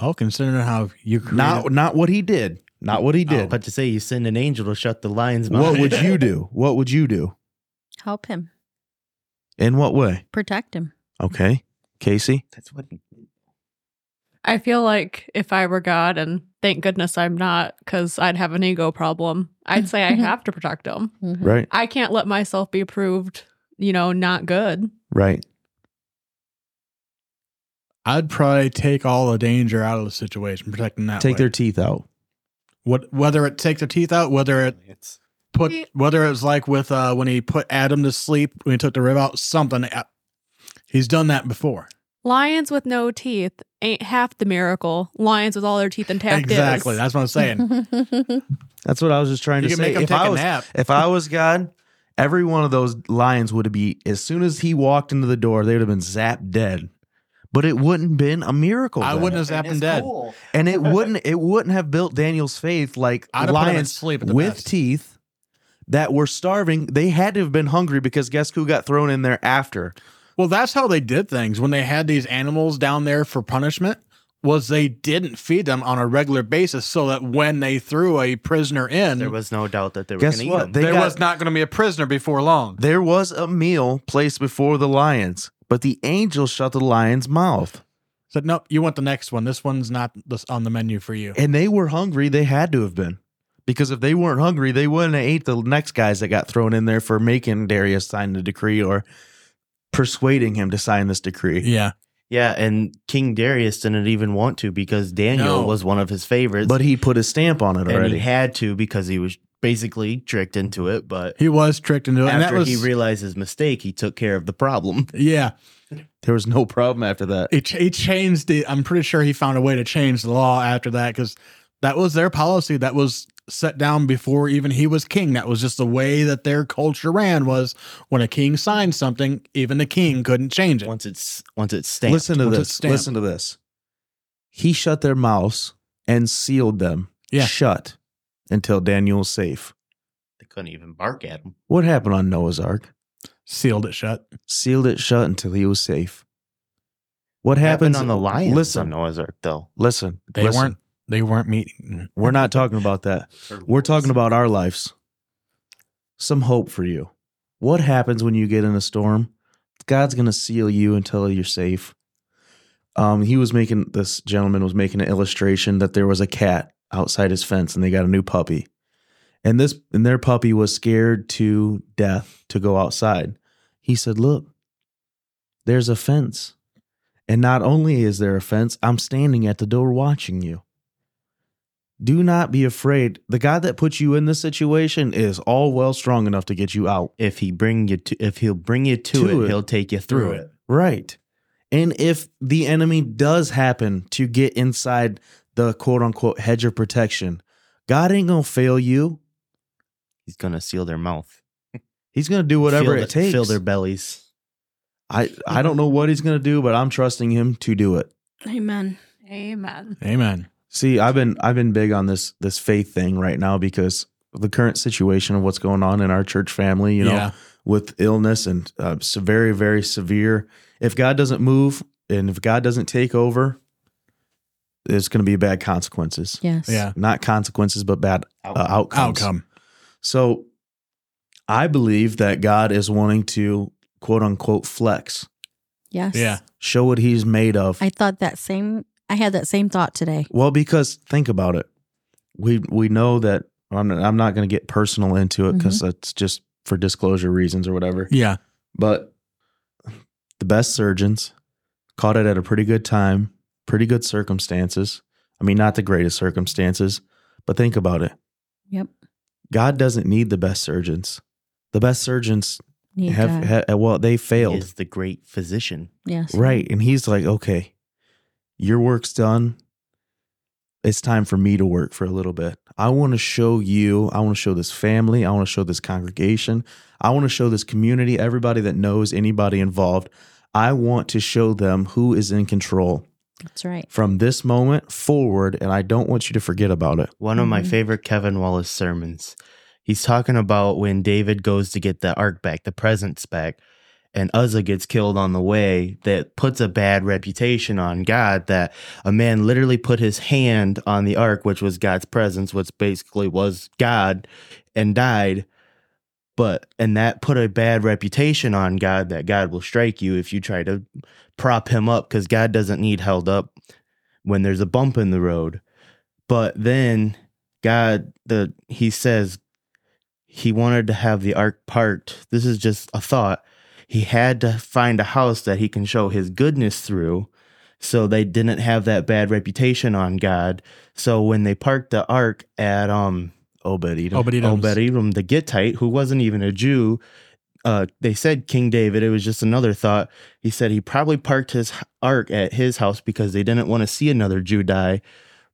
Well, considering how you created, Not not what he did. Not what he oh. did. But to say you send an angel to shut the lion's mouth. what would you do? What would you do? Help him. In what way? Protect him. Okay. Casey? That's what. He, I feel like if I were God, and thank goodness I'm not, because I'd have an ego problem, I'd say I have to protect him. Mhm. Right. I can't let myself be proved, you know, not good. Right. I'd probably take all the danger out of the situation, protecting that. Take way. their teeth out. what whether it takes their teeth out, whether it it's put Yeah. whether it's like with uh when he put Adam to sleep when he took the rib out, something. uh, He's done that before. Lions with no teeth ain't half the miracle. Lions with all their teeth intact exactly. is. That's what I'm saying. That's what I was just trying you to say. make him If take I a was nap. if I was God, every one of those lions would be as soon as he walked into the door, they would have been zapped dead. But it wouldn't been a miracle. I then. wouldn't have zapped him dead. and it wouldn't it wouldn't have built Daniel's faith like I'd have put him in lions sleep with best. teeth that were starving. They had to have been hungry because guess who got thrown in there after? Well, that's how they did things when they had these animals down there for punishment. Was they didn't feed them on a regular basis so that when they threw a prisoner in, There was no doubt that they were Guess going to eat what? him. They there got- was not going to be a prisoner before long. There was a meal placed before the lions, but the angel shut the lion's mouth. Said, nope, you want the next one. This one's not this on the menu for you. And they were hungry. They had to have been. Because if they weren't hungry, they wouldn't have ate the next guys that got thrown in there for making Darius sign the decree or persuading him to sign this decree. Yeah. yeah, and King Darius didn't even want to because Daniel No. was one of his favorites. But he put his stamp on it and already. he had to because he was basically tricked into it. But He was tricked into it. And that after was, he realized his mistake, he took care of the problem. yeah. there was no problem after that. He, he changed the, I'm pretty sure he found a way to change the law after that because that was their policy that was set down before even he was king. That was just the way that their culture ran was when a king signed something, even the king couldn't change it. Once it's once it's stamped. Listen to Once this. Listen to this. He shut their mouths and sealed them Yeah. shut until Daniel was safe. They couldn't even bark at him. What happened on Noah's Ark? Sealed it shut. Sealed it shut until he was safe. What Happened happens on the lions Listen, on Noah's Ark, though. listen. They listen. weren't, they weren't meeting. We're not talking about that. We're talking about our lives. Some hope for you. What happens when you get in a storm? God's going to seal you until you're safe. Um, he was making this gentleman was making an illustration that there was a cat outside his fence and they got a new puppy. And this and their puppy was scared to death to go outside. He said, "Look, there's a fence. And not only is there a fence, I'm standing at the door watching you. Do not be afraid. The God that puts you in this situation is all well strong enough to get you out. If he bring you to, if he'll bring you to, To it, it. he'll take you through, it. Right. And if the enemy does happen to get inside the quote unquote hedge of protection, God ain't going to fail you. He's gonna seal their mouth, He's going to do whatever Fill it the- takes. fill their bellies. I, I don't know what he's going to do, but I'm trusting him to do it. Amen. Amen. Amen. See, I've been I've been big on this this faith thing right now because the current situation of what's going on in our church family, you know, yeah. with illness and uh, very very severe. If God doesn't move and if God doesn't take over, there's going to be bad consequences. Yes. Yeah. Not consequences, but bad uh, outcomes. Outcome. So, I believe that God is wanting to quote unquote flex, Yes. Yeah. show what He's made of. I thought that same. I had that same thought today. Well, because think about it, we we know that I'm, I'm not going to get personal into it because it's mm-hmm. just for disclosure reasons or whatever. Yeah. But the best surgeons caught it at a pretty good time pretty good circumstances. I mean, not the greatest circumstances, but think about it. Yep. God doesn't need the best surgeons. The best surgeons Need have, God. ha- well, they He failed. is the great physician. yes. Right. And he's like, okay, your work's done. It's time for me to work for a little bit. I want to show you, I want to show this family, I want to show this congregation, I want to show this community, everybody that knows anybody involved. I want to show them who is in control That's right. from this moment forward. And I don't want you to forget about it. One of my Mhm. favorite Kevin Wallace sermons. He's talking about when David goes to get the ark back, the presence back, and Uzzah gets killed on the way. That puts a bad reputation on God. That a man literally put his hand on the ark, which was God's presence, which basically was God, and died. But and that put a bad reputation on God. That God will strike you if you try to prop him up, because God doesn't need held up when there's a bump in the road. But then God, the he says he wanted to have the ark parked. This is just a thought. He had to find a house that he can show his goodness through. So they didn't have that bad reputation on God. So when they parked the ark at um Obed Edom. Obed Edom's. Obed Edom, the Gittite, who wasn't even a Jew, uh, they said King David. It was just another thought. He said he probably parked his ark at his house because they didn't want to see another Jew die.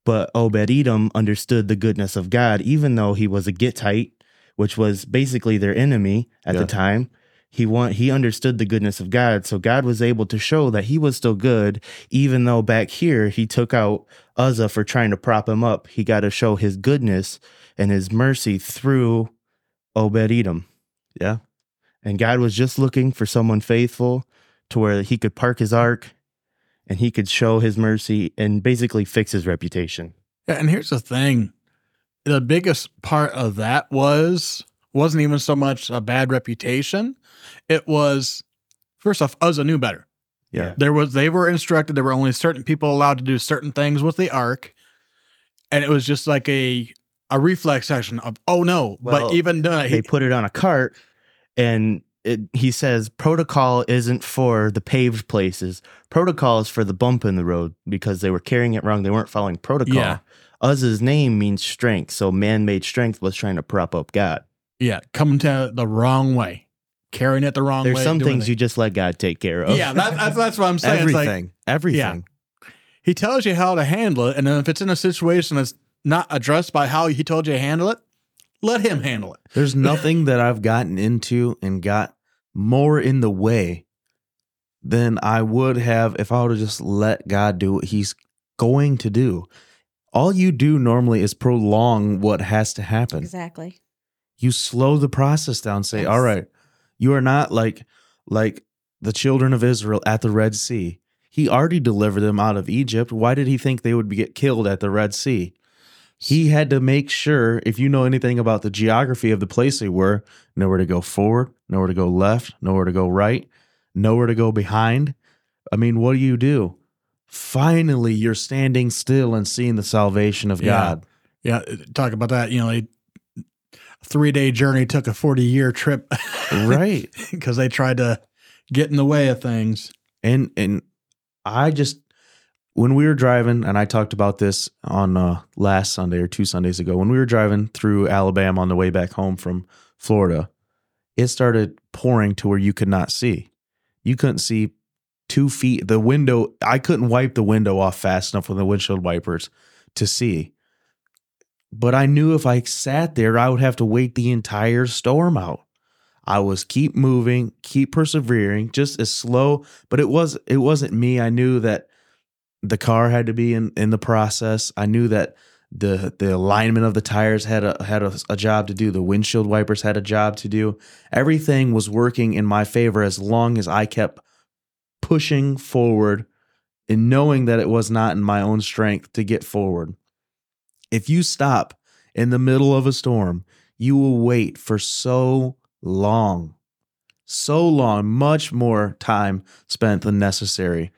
But Obed Edom understood the goodness of God, even though he was a Gittite, which was basically their enemy at Yeah. the time. He want he understood the goodness of God, so God was able to show that he was still good, even though back here he took out Uzzah for trying to prop him up. He got to show his goodness and his mercy through Obed Edom. Yeah. And God was just looking for someone faithful to where he could park his ark and he could show his mercy and basically fix his reputation. Yeah, and here's the thing: the biggest part of that was wasn't even so much a bad reputation. It was first off, Uzzah knew better. Yeah. There was they were instructed there were only certain people allowed to do certain things with the ark, and it was just like a a reflex action of oh no. Well, but even though They he, put it on a cart and it, he says protocol isn't for the paved places. Protocol is for the bump in the road because they were carrying it wrong. They weren't following protocol. Yeah. Uzzah's name means strength. So man made strength was trying to prop up God. yeah coming to the wrong way, carrying it the wrong There's way. some things it. you just let God take care of. yeah that, that's that's what I'm saying. It's like, Everything. everything. he tells you how to handle it, and then if it's in a situation that's not addressed by how he told you to handle it, let him handle it. There's nothing that I've gotten into and got more in the way than I would have if I would have just let God do what He's going to do. All you do normally is prolong what has to happen. Exactly. You slow the process down. Say, Yes. all right, you are not like like the children of Israel at the Red Sea. He already delivered them out of Egypt. Why did he think they would be, get killed at the Red Sea? He had to make sure, if you know anything about the geography of the place they were, nowhere to go forward, nowhere to go left, nowhere to go right, nowhere to go behind. I mean, what do you do? Finally, you're standing still and seeing the salvation of Yeah. God. Yeah, talk about that. You know, three day journey took a 40 year trip. Right. Because they tried to get in the way of things. and and I just when we were driving, and I talked about this on uh, last Sunday or two Sundays ago, when we were driving through Alabama on the way back home from Florida, it started pouring to where you could not see. You couldn't see two feet. The window, I couldn't wipe the window off fast enough with the windshield wipers to see. But I knew if I sat there, I would have to wait the entire storm out. I was keep moving, keep persevering, just as slow, but it was it wasn't me. I knew that the car had to be in in the process. I knew that the the alignment of the tires had a had a, a job to do. The windshield wipers had a job to do. Everything was working in my favor as long as I kept pushing forward and knowing that it was not in my own strength to get forward. If you stop in the middle of a storm, you will wait for so long. So long, much more time spent than necessary.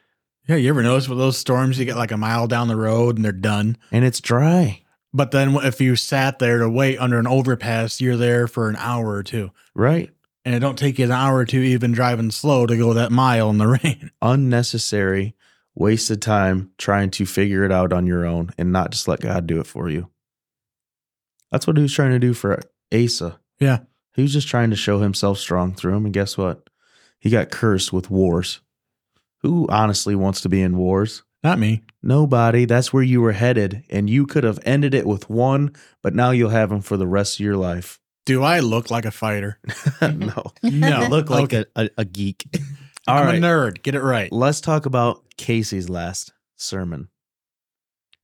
Yeah, you ever notice with those storms, you get like a mile down the road and they're done. And it's dry. But then if you sat there to wait under an overpass, you're there for an hour or two. Right. And it don't take you an hour or two even driving slow to go that mile in the rain. Unnecessary wasted time trying to figure it out on your own and not just let God do it for you. That's what he was trying to do for Asa. Yeah. He was just trying to show himself strong through him. And guess what? He got cursed with wars. Who honestly wants to be in wars? Not me. Nobody. That's where you were headed. And you could have ended it with one, but now you'll have him for the rest of your life. Do I look like a fighter? no. No. You look like Okay. a, a, a geek. All I'm right. a nerd. Get it right. Let's talk about Casey's last sermon.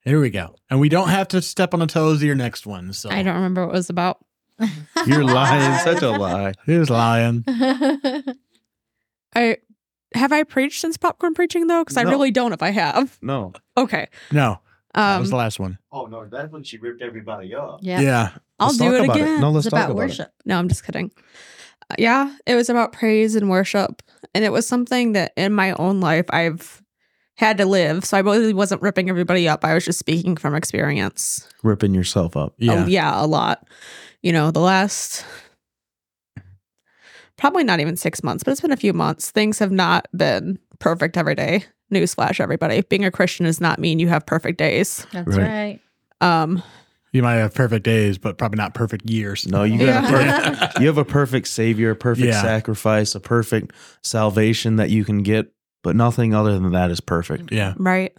Here we go. And we don't have to step on the toes of your next one. So I don't remember what it was about. You're lying. Such a lie. He's lying. I have I preached since popcorn preaching though, because I No. really don't. If I have, No. okay. No, that Um, was the last one. Oh, no. That's when she ripped everybody up. yeah. Yeah. I'll Let's do talk it about again. No, let's It's talk about about it. worship. No, I'm just kidding. Uh, yeah, it was about praise and worship. And it was something that in my own life I've had to live. So I really wasn't ripping everybody up. I was just speaking from experience. Ripping yourself up. Yeah. Oh, yeah, a lot. You know, the last probably not even six months, but it's been a few months. Things have not been perfect every day. Newsflash, everybody. Being a Christian does not mean you have perfect days. That's Right. right. Um, You might have perfect days, but probably not perfect years. No, you got Yeah. a perfect, you have a perfect savior, a perfect Yeah. sacrifice, a perfect salvation that you can get, but nothing other than that is perfect. Yeah. right?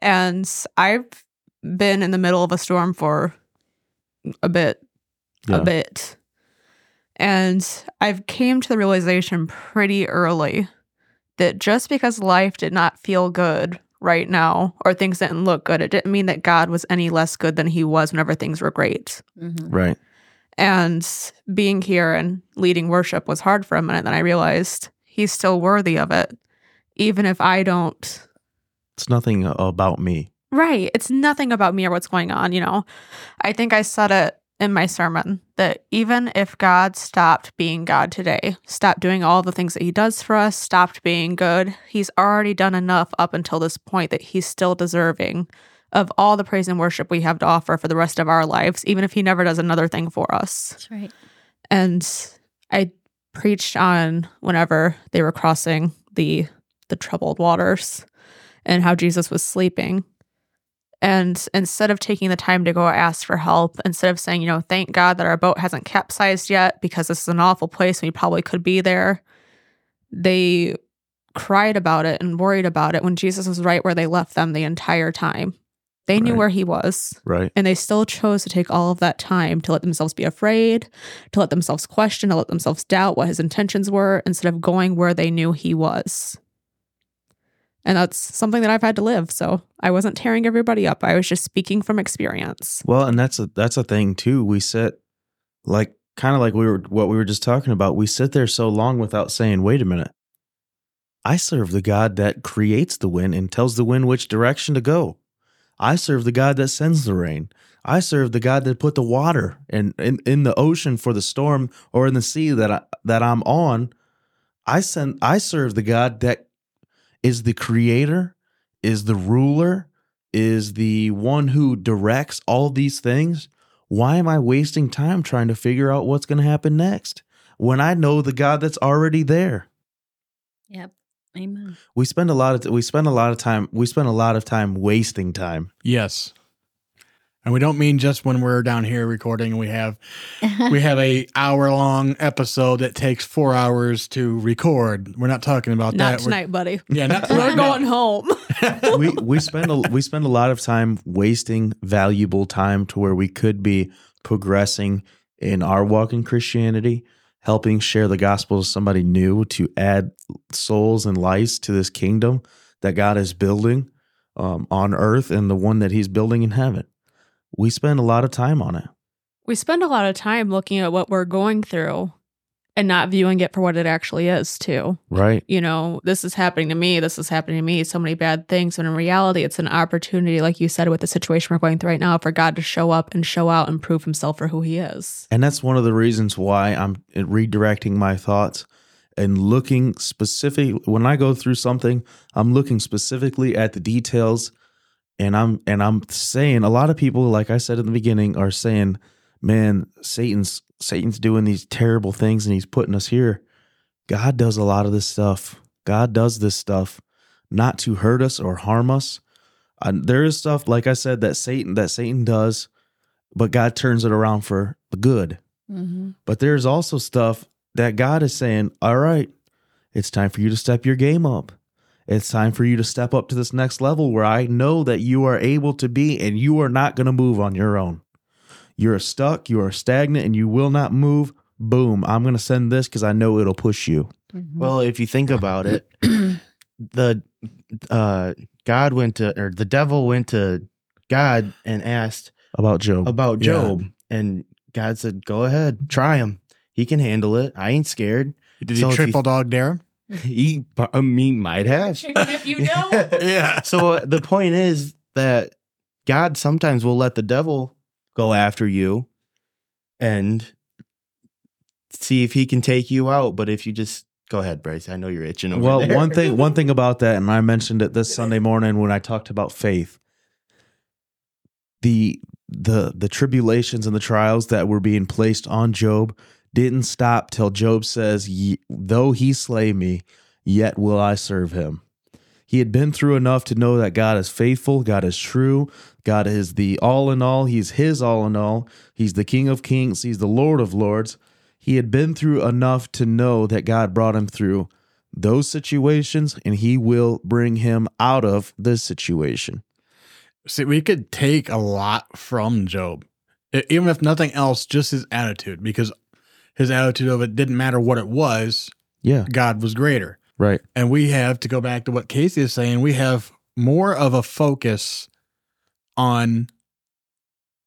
And I've been in the middle of a storm for a bit, Yeah. a bit. And I've came to the realization pretty early that just because life did not feel good right now or things didn't look good, it didn't mean that God was any less good than he was whenever things were great. Mhm. Right. And being here and leading worship was hard for a minute. Then I realized he's still worthy of it, even if I don't It's nothing about me. Right. It's nothing about me or what's going on, you know. I think I said it in my sermon that even if God stopped being God today, stopped doing all the things that he does for us, stopped being good, he's already done enough up until this point that he's still deserving of all the praise and worship we have to offer for the rest of our lives, even if he never does another thing for us. That's right. And I preached on whenever they were crossing the the troubled waters and how Jesus was sleeping. And instead of taking the time to go ask for help, instead of saying, you know, thank God that our boat hasn't capsized yet because this is an awful place and we probably could be there, they cried about it and worried about it when Jesus was right where they left them the entire time. They knew Right. where he was. Right. And they still chose to take all of that time to let themselves be afraid, to let themselves question, to let themselves doubt what his intentions were instead of going where they knew he was. And that's something that I've had to live. So I wasn't tearing everybody up. I was just speaking from experience. Well, and that's a that's a thing too. We sit like kind of like we were what we were just talking about. We sit there so long without saying, "Wait a minute. I serve the God that creates the wind and tells the wind which direction to go. I serve the God that sends the rain. I serve the God that put the water in, in, in the ocean for the storm or in the sea that I, that I'm on. I send I serve the God that is the creator, is the ruler, is the one who directs all these things. Why am I wasting time trying to figure out what's going to happen next when I know the God that's already there? Yep. Amen. We spend a lot of we spend a lot of time we spend a lot of time wasting time. Yes. And we don't mean just when we're down here recording we have we have a hour long episode that takes four hours to record. We're not talking about Not that. We're- tonight, buddy. yeah, not We're tonight. going home. we we spend a, we spend a lot of time wasting valuable time to where we could be progressing in our walk in Christianity, helping share the gospel to somebody new to add souls and lives to this kingdom that God is building um, on earth and the one that He's building in heaven. We spend a lot of time on it. we spend a lot of time looking at what we're going through and not viewing it for what it actually is, too. Right. you know, this is happening to me, this is happening to me, so many bad things. When in reality, it's an opportunity, like you said, with the situation we're going through right now, for God to show up and show out and prove himself for who he is. And that's one of the reasons why I'm redirecting my thoughts and looking specific when I go through something, I'm looking specifically at the details and I'm and I'm saying a lot of people like I said in the beginning are saying, "Man, Satan's Satan's doing these terrible things and he's putting us here." God does a lot of this stuff. God does this stuff not to hurt us or harm us. Uh, there is stuff, like I said, that Satan that Satan does, but God turns it around for the good. Mhm. But there's also stuff that God is saying, all right, it's time for you to step your game up. It's time for you to step up to this next level where I know that you are able to be and you are not going to move on your own. You're stuck, you are stagnant, and you will not move. Boom, I'm going to send this because I know it'll push you. Mhm. Well, if you think about it, the uh God went to or the devil went to God and asked About Job. about Yeah. Job and God said, "Go ahead, try him. He can handle it. I ain't scared." Did So he if you- triple dog dare him? He I mean might have. if you know. Yeah. so uh, the point is that God sometimes will let the devil go after you and see if he can take you out. But if you just go ahead, Bryce, I know you're itching. Over well, there. one thing one thing about that, and I mentioned it this Sunday morning when I talked about faith. The the the tribulations and the trials that were being placed on Job didn't stop till Job says, "Ye- "Though he slay me, yet will I serve him." He had been through enough to know that God is faithful, God is true, God is the all in all, he's his all in all. He's the King of kings, he's the Lord of lords. He had been through enough to know that God brought him through those situations and he will bring him out of this situation. See, we could take a lot from Job, even if nothing else, just his attitude, because his attitude of it didn't matter what it was, Yeah, God was greater. right. And we have to go back to what Casey is saying. We have more of a focus on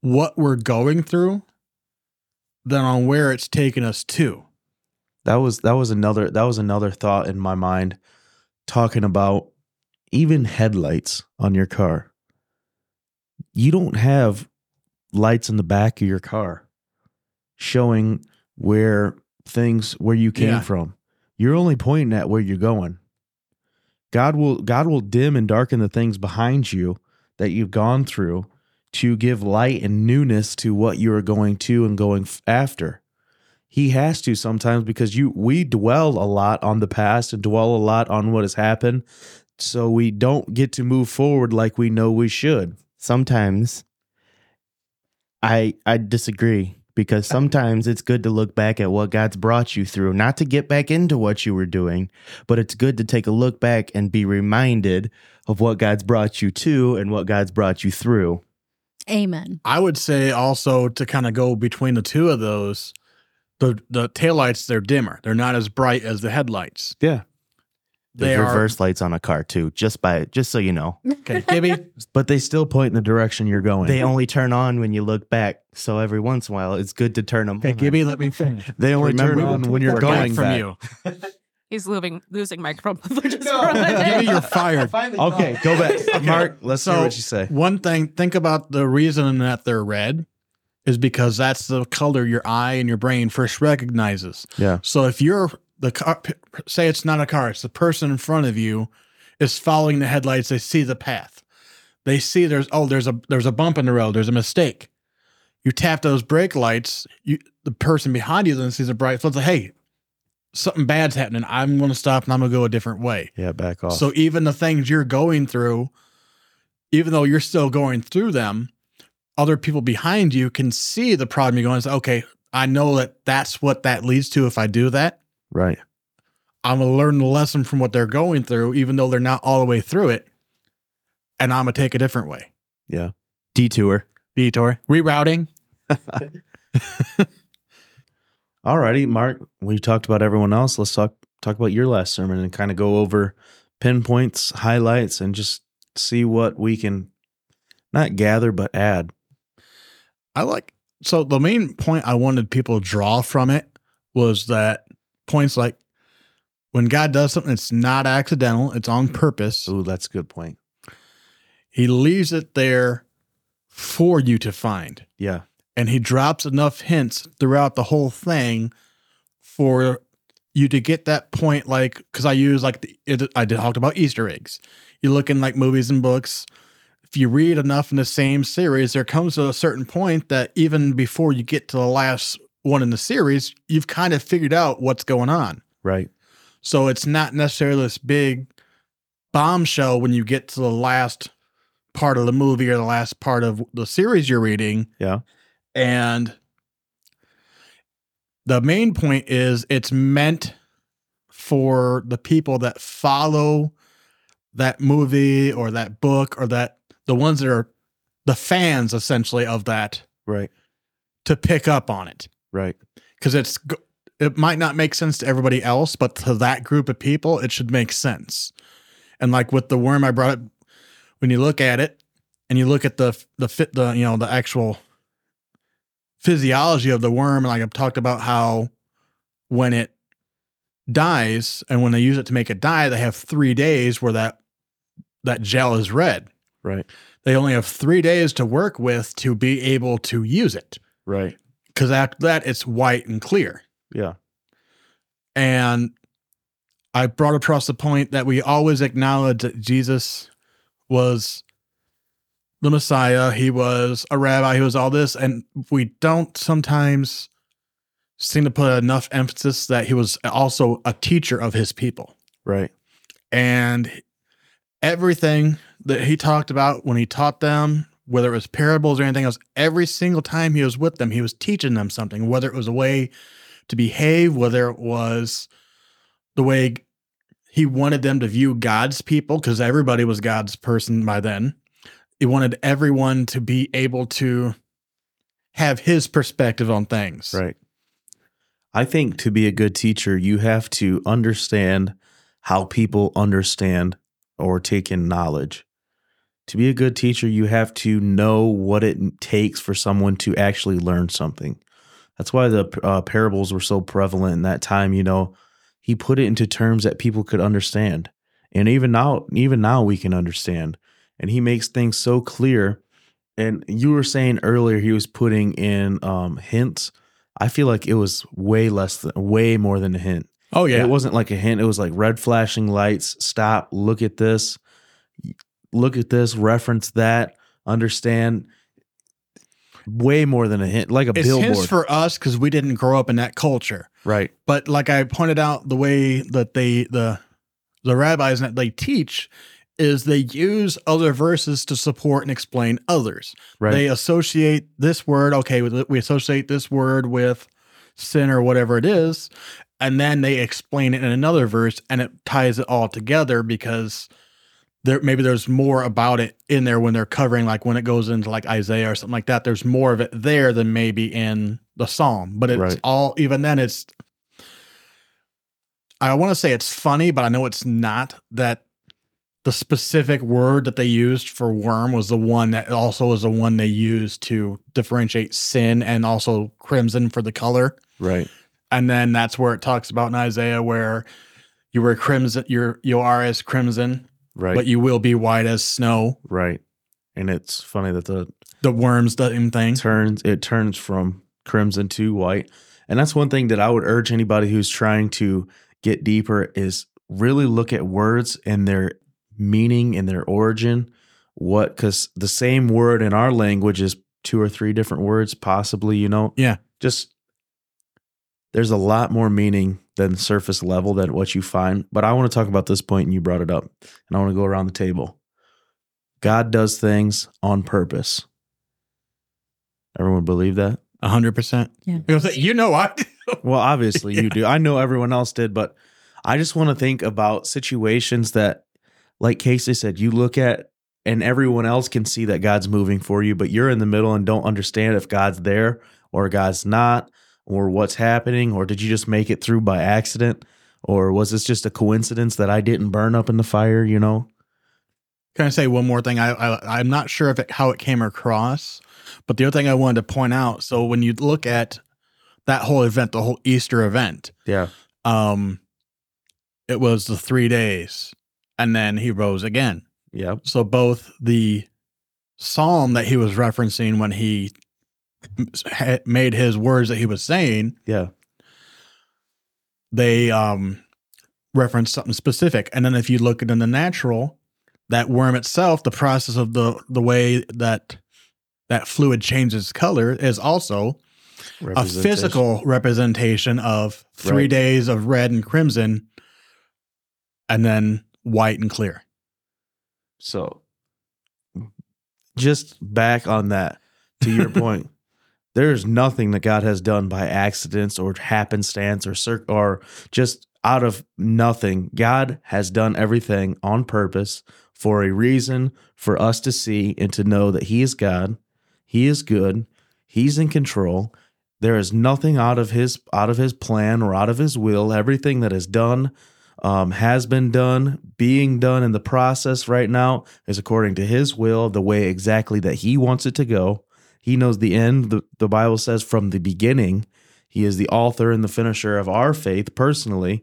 what we're going through than on where it's taken us to. That was that was another that was another thought in my mind talking about even headlights on your car. You don't have lights in the back of your car showing where things where you came Yeah. from. You're only pointing at where you're going. God will God will dim and darken the things behind you that you've gone through to give light and newness to what you are going to and going after he has to sometimes because you we dwell a lot on the past and dwell a lot on what has happened so we don't get to move forward like we know we should sometimes I I disagree because uh, sometimes it's good to look back at what God's brought you through, not to get back into what you were doing, but it's good to take a look back and be reminded of what God's brought you to and what God's brought you through. Amen. I would say also to kind of go between the two of those, the the taillights they're dimmer. They're not as bright as the headlights. yeah There's They are reverse lights on a car too, just by just so you know. okay, Gibby. but they still point in the direction you're going They only turn on when you look back. So every once in a while, it's good to turn them Okay, on. Gibby, let me finish. They only Remember, turn on when you're going from back. you. He's losing losing microphone privileges. No. for a minute. Gibby, you're fired. okay go back mark let's hear So- what you say One thing, think about the reason that they're red is because that's the color your eye and your brain first recognizes. yeah So if you're the car, say it's not a car, it's the person in front of you is following the headlights. They see the path. They see there's oh there's a there's a bump in the road. There's a mistake. You tap those brake lights. You the person behind you then sees a bright. So it's like hey, something bad's happening. I'm going to stop and I'm going to go a different way. yeah back off So even the things you're going through, even though you're still going through them, other people behind you can see the problem you're going. Say, okay, I know that that's what that leads to. If I do that, right I'm gonna learn the lesson from what they're going through, even though they're not all the way through it, and I'm gonna take a different way. yeah detour. Detour, rerouting. Alrighty, Mark. We talked about everyone else. Let's talk talk about your last sermon and kind of go over pinpoints, highlights, and just see what we can not gather but add. I like so the main point I wanted people to draw from it was that points like when God does something, it's not accidental, it's on mm. purpose. Ooh, that's a good point. He leaves it there for you to find. Yeah. And he drops enough hints throughout the whole thing for you to get that point. Like, because I use like, the, it, I did talked about Easter eggs. You look in like movies and books. If you read enough in the same series, there comes to a certain point that even before you get to the last one in the series, you've kind of figured out what's going on. Right. So it's not necessarily this big, bombshell when you get to the last part of the movie or the last part of the series you're reading. Yeah. And the main point is it's meant for the people that follow that movie or that book or that the ones that are the fans essentially of that Right. to pick up on it Right. because it's it might not make sense to everybody else, but to that group of people, it should make sense. And like with the worm, I brought it when you look at it and you look at the the fit the you know the actual physiology of the worm, and like I've talked about how when it dies and when they use it to make it die, they have three days where that that gel is red. Right. They only have three days to work with to be able to use it Right. Because after that it's white and clear. Yeah. And I brought across the point that we always acknowledge that Jesus was the Messiah. He was a rabbi. He was all this. And we don't sometimes seem to put enough emphasis that he was also a teacher of his people. Right. And everything that he talked about when he taught them, whether it was parables or anything else, every single time he was with them, he was teaching them something, whether it was a way to behave, whether it was the way he wanted them to view God's people, because everybody was God's person by then. He wanted everyone to be able to have his perspective on things. Right. I think to be a good teacher, you have to understand how people understand or take in knowledge. To be a good teacher, you have to know what it takes for someone to actually learn something. That's why the uh, parables were so prevalent in that time. You know, he put it into terms that people could understand, and even now, even now, we can understand. And he makes things so clear. And you were saying earlier he was putting in um, hints. I feel like it was way less than, way more than a hint. Oh yeah. It wasn't like a hint. It was like red flashing lights. Stop. Look at this. Look at this. Reference that. Understand. Way more than a hint, like a it's billboard. hints for us because we didn't grow up in that culture. right. but like I pointed out, the way that they the the rabbis that they teach is they use other verses to support and explain others. Right. They associate this word, okay, we we associate this word with sin or whatever it is, and then they explain it in another verse, and it ties it all together because there maybe there's more about it in there when they're covering like when it goes into like Isaiah or something like that. There's more of it there than maybe in the Psalm, but it's Right. all even then it's. I want to say it's funny, but I know it's not that the specific word that they used for worm was the one that also was the one they used to differentiate sin and also crimson for the color. right. And then that's where it talks about in Isaiah where you were crimson, you're you are as crimson, Right. but you will be white as snow. right. And it's funny that the The worms, the thing. turns it turns from crimson to white and that's one thing that i would urge anybody who's trying to get deeper is really look at words and their meaning and their origin what because the same word in our language is two or three different words possibly you know Yeah. just there's a lot more meaning than surface level than what you find but i want to talk about this point and you brought it up and i want to go around the table god does things on purpose everyone believe that A hundred percent. Yeah. You know I well, obviously you do. I know everyone else did, but I just want to think about situations that, like Casey said, you look at and everyone else can see that God's moving for you, but you're in the middle and don't understand if God's there or God's not, or what's happening, or did you just make it through by accident, or was this just a coincidence that I didn't burn up in the fire? You know? Can I say one more thing? I, I I'm not sure if it, how it came across, but the other thing I wanted to point out. So when you look at that whole event, the whole Easter event, Yeah. um, it was the three days, and then he rose again. Yep. So both the psalm that he was referencing when he made his words that he was saying, Yeah. they um reference something specific. And then if you look at in the natural, that worm itself, the process of the the way that that fluid changes color is also a physical representation of three Right. days of red and crimson and then white and clear. So, just back on that to your point, there's nothing that God has done by accidents or happenstance or or just out of nothing. God has done everything on purpose for a reason for us to see and to know that He is God. He is good. He's in control. There is nothing out of his out of his plan or out of his will. Everything that is done um, has been done, being done in the process right now is according to his will, the way exactly that he wants it to go. He knows the end. The, the Bible says from the beginning, he is the author and the finisher of our faith personally.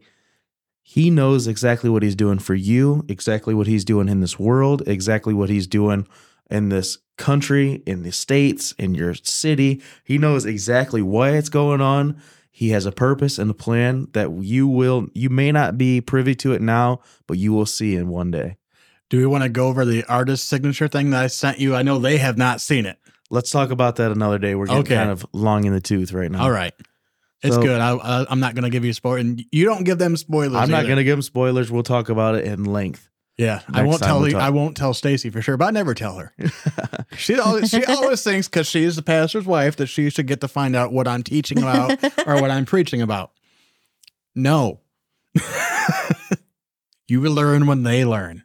He knows exactly what he's doing for you, exactly what he's doing in this world, exactly what he's doing in this country, in the states, in your city. He knows exactly why it's going on. He has a purpose and a plan that you will you may not be privy to it now, but you will see in one day. Do we want to go over the artist signature thing that I sent you? I know they have not seen it. Let's talk about that another day. We're getting Okay. kind of long in the tooth right now. All right. It's So- good. I, I, I'm not going to give you a spoiler, and you don't give them spoilers. I'm not either. going to give them spoilers. We'll talk about it in length. Yeah, I Next won't time tell. you- talk. I won't tell Stacy for sure, but I never tell her. she always she always thinks because she is the pastor's wife that she should get to find out what I'm teaching about or what I'm preaching about. No, you will learn when they learn.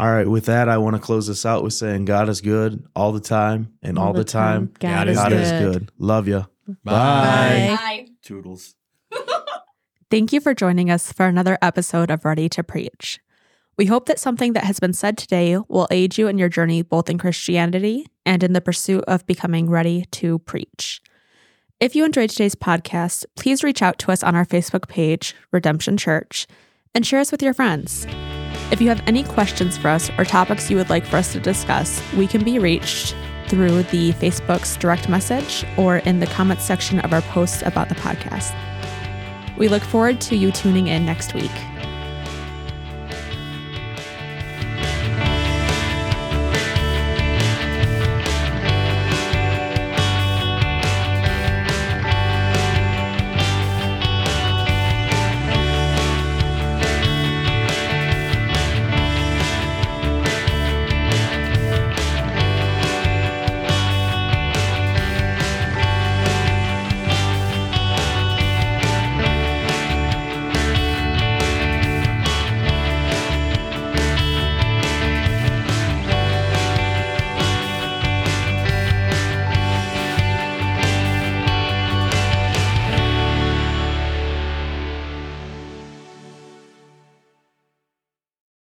All right, with that, I want to close this out with saying God is good all the time, and all, the time, God, God is, is God good. is good. Love you. Bye. Bye. Toodles. Thank you for joining us for another episode of Ready to Preach. We hope that something that has been said today will aid you in your journey both in Christianity and in the pursuit of becoming ready to preach. If you enjoyed today's podcast, please reach out to us on our Facebook page, Redemption Church, and share us with your friends. If you have any questions for us or topics you would like for us to discuss, we can be reached through the Facebook's direct message or in the comments section of our posts about the podcast. We look forward to you tuning in next week.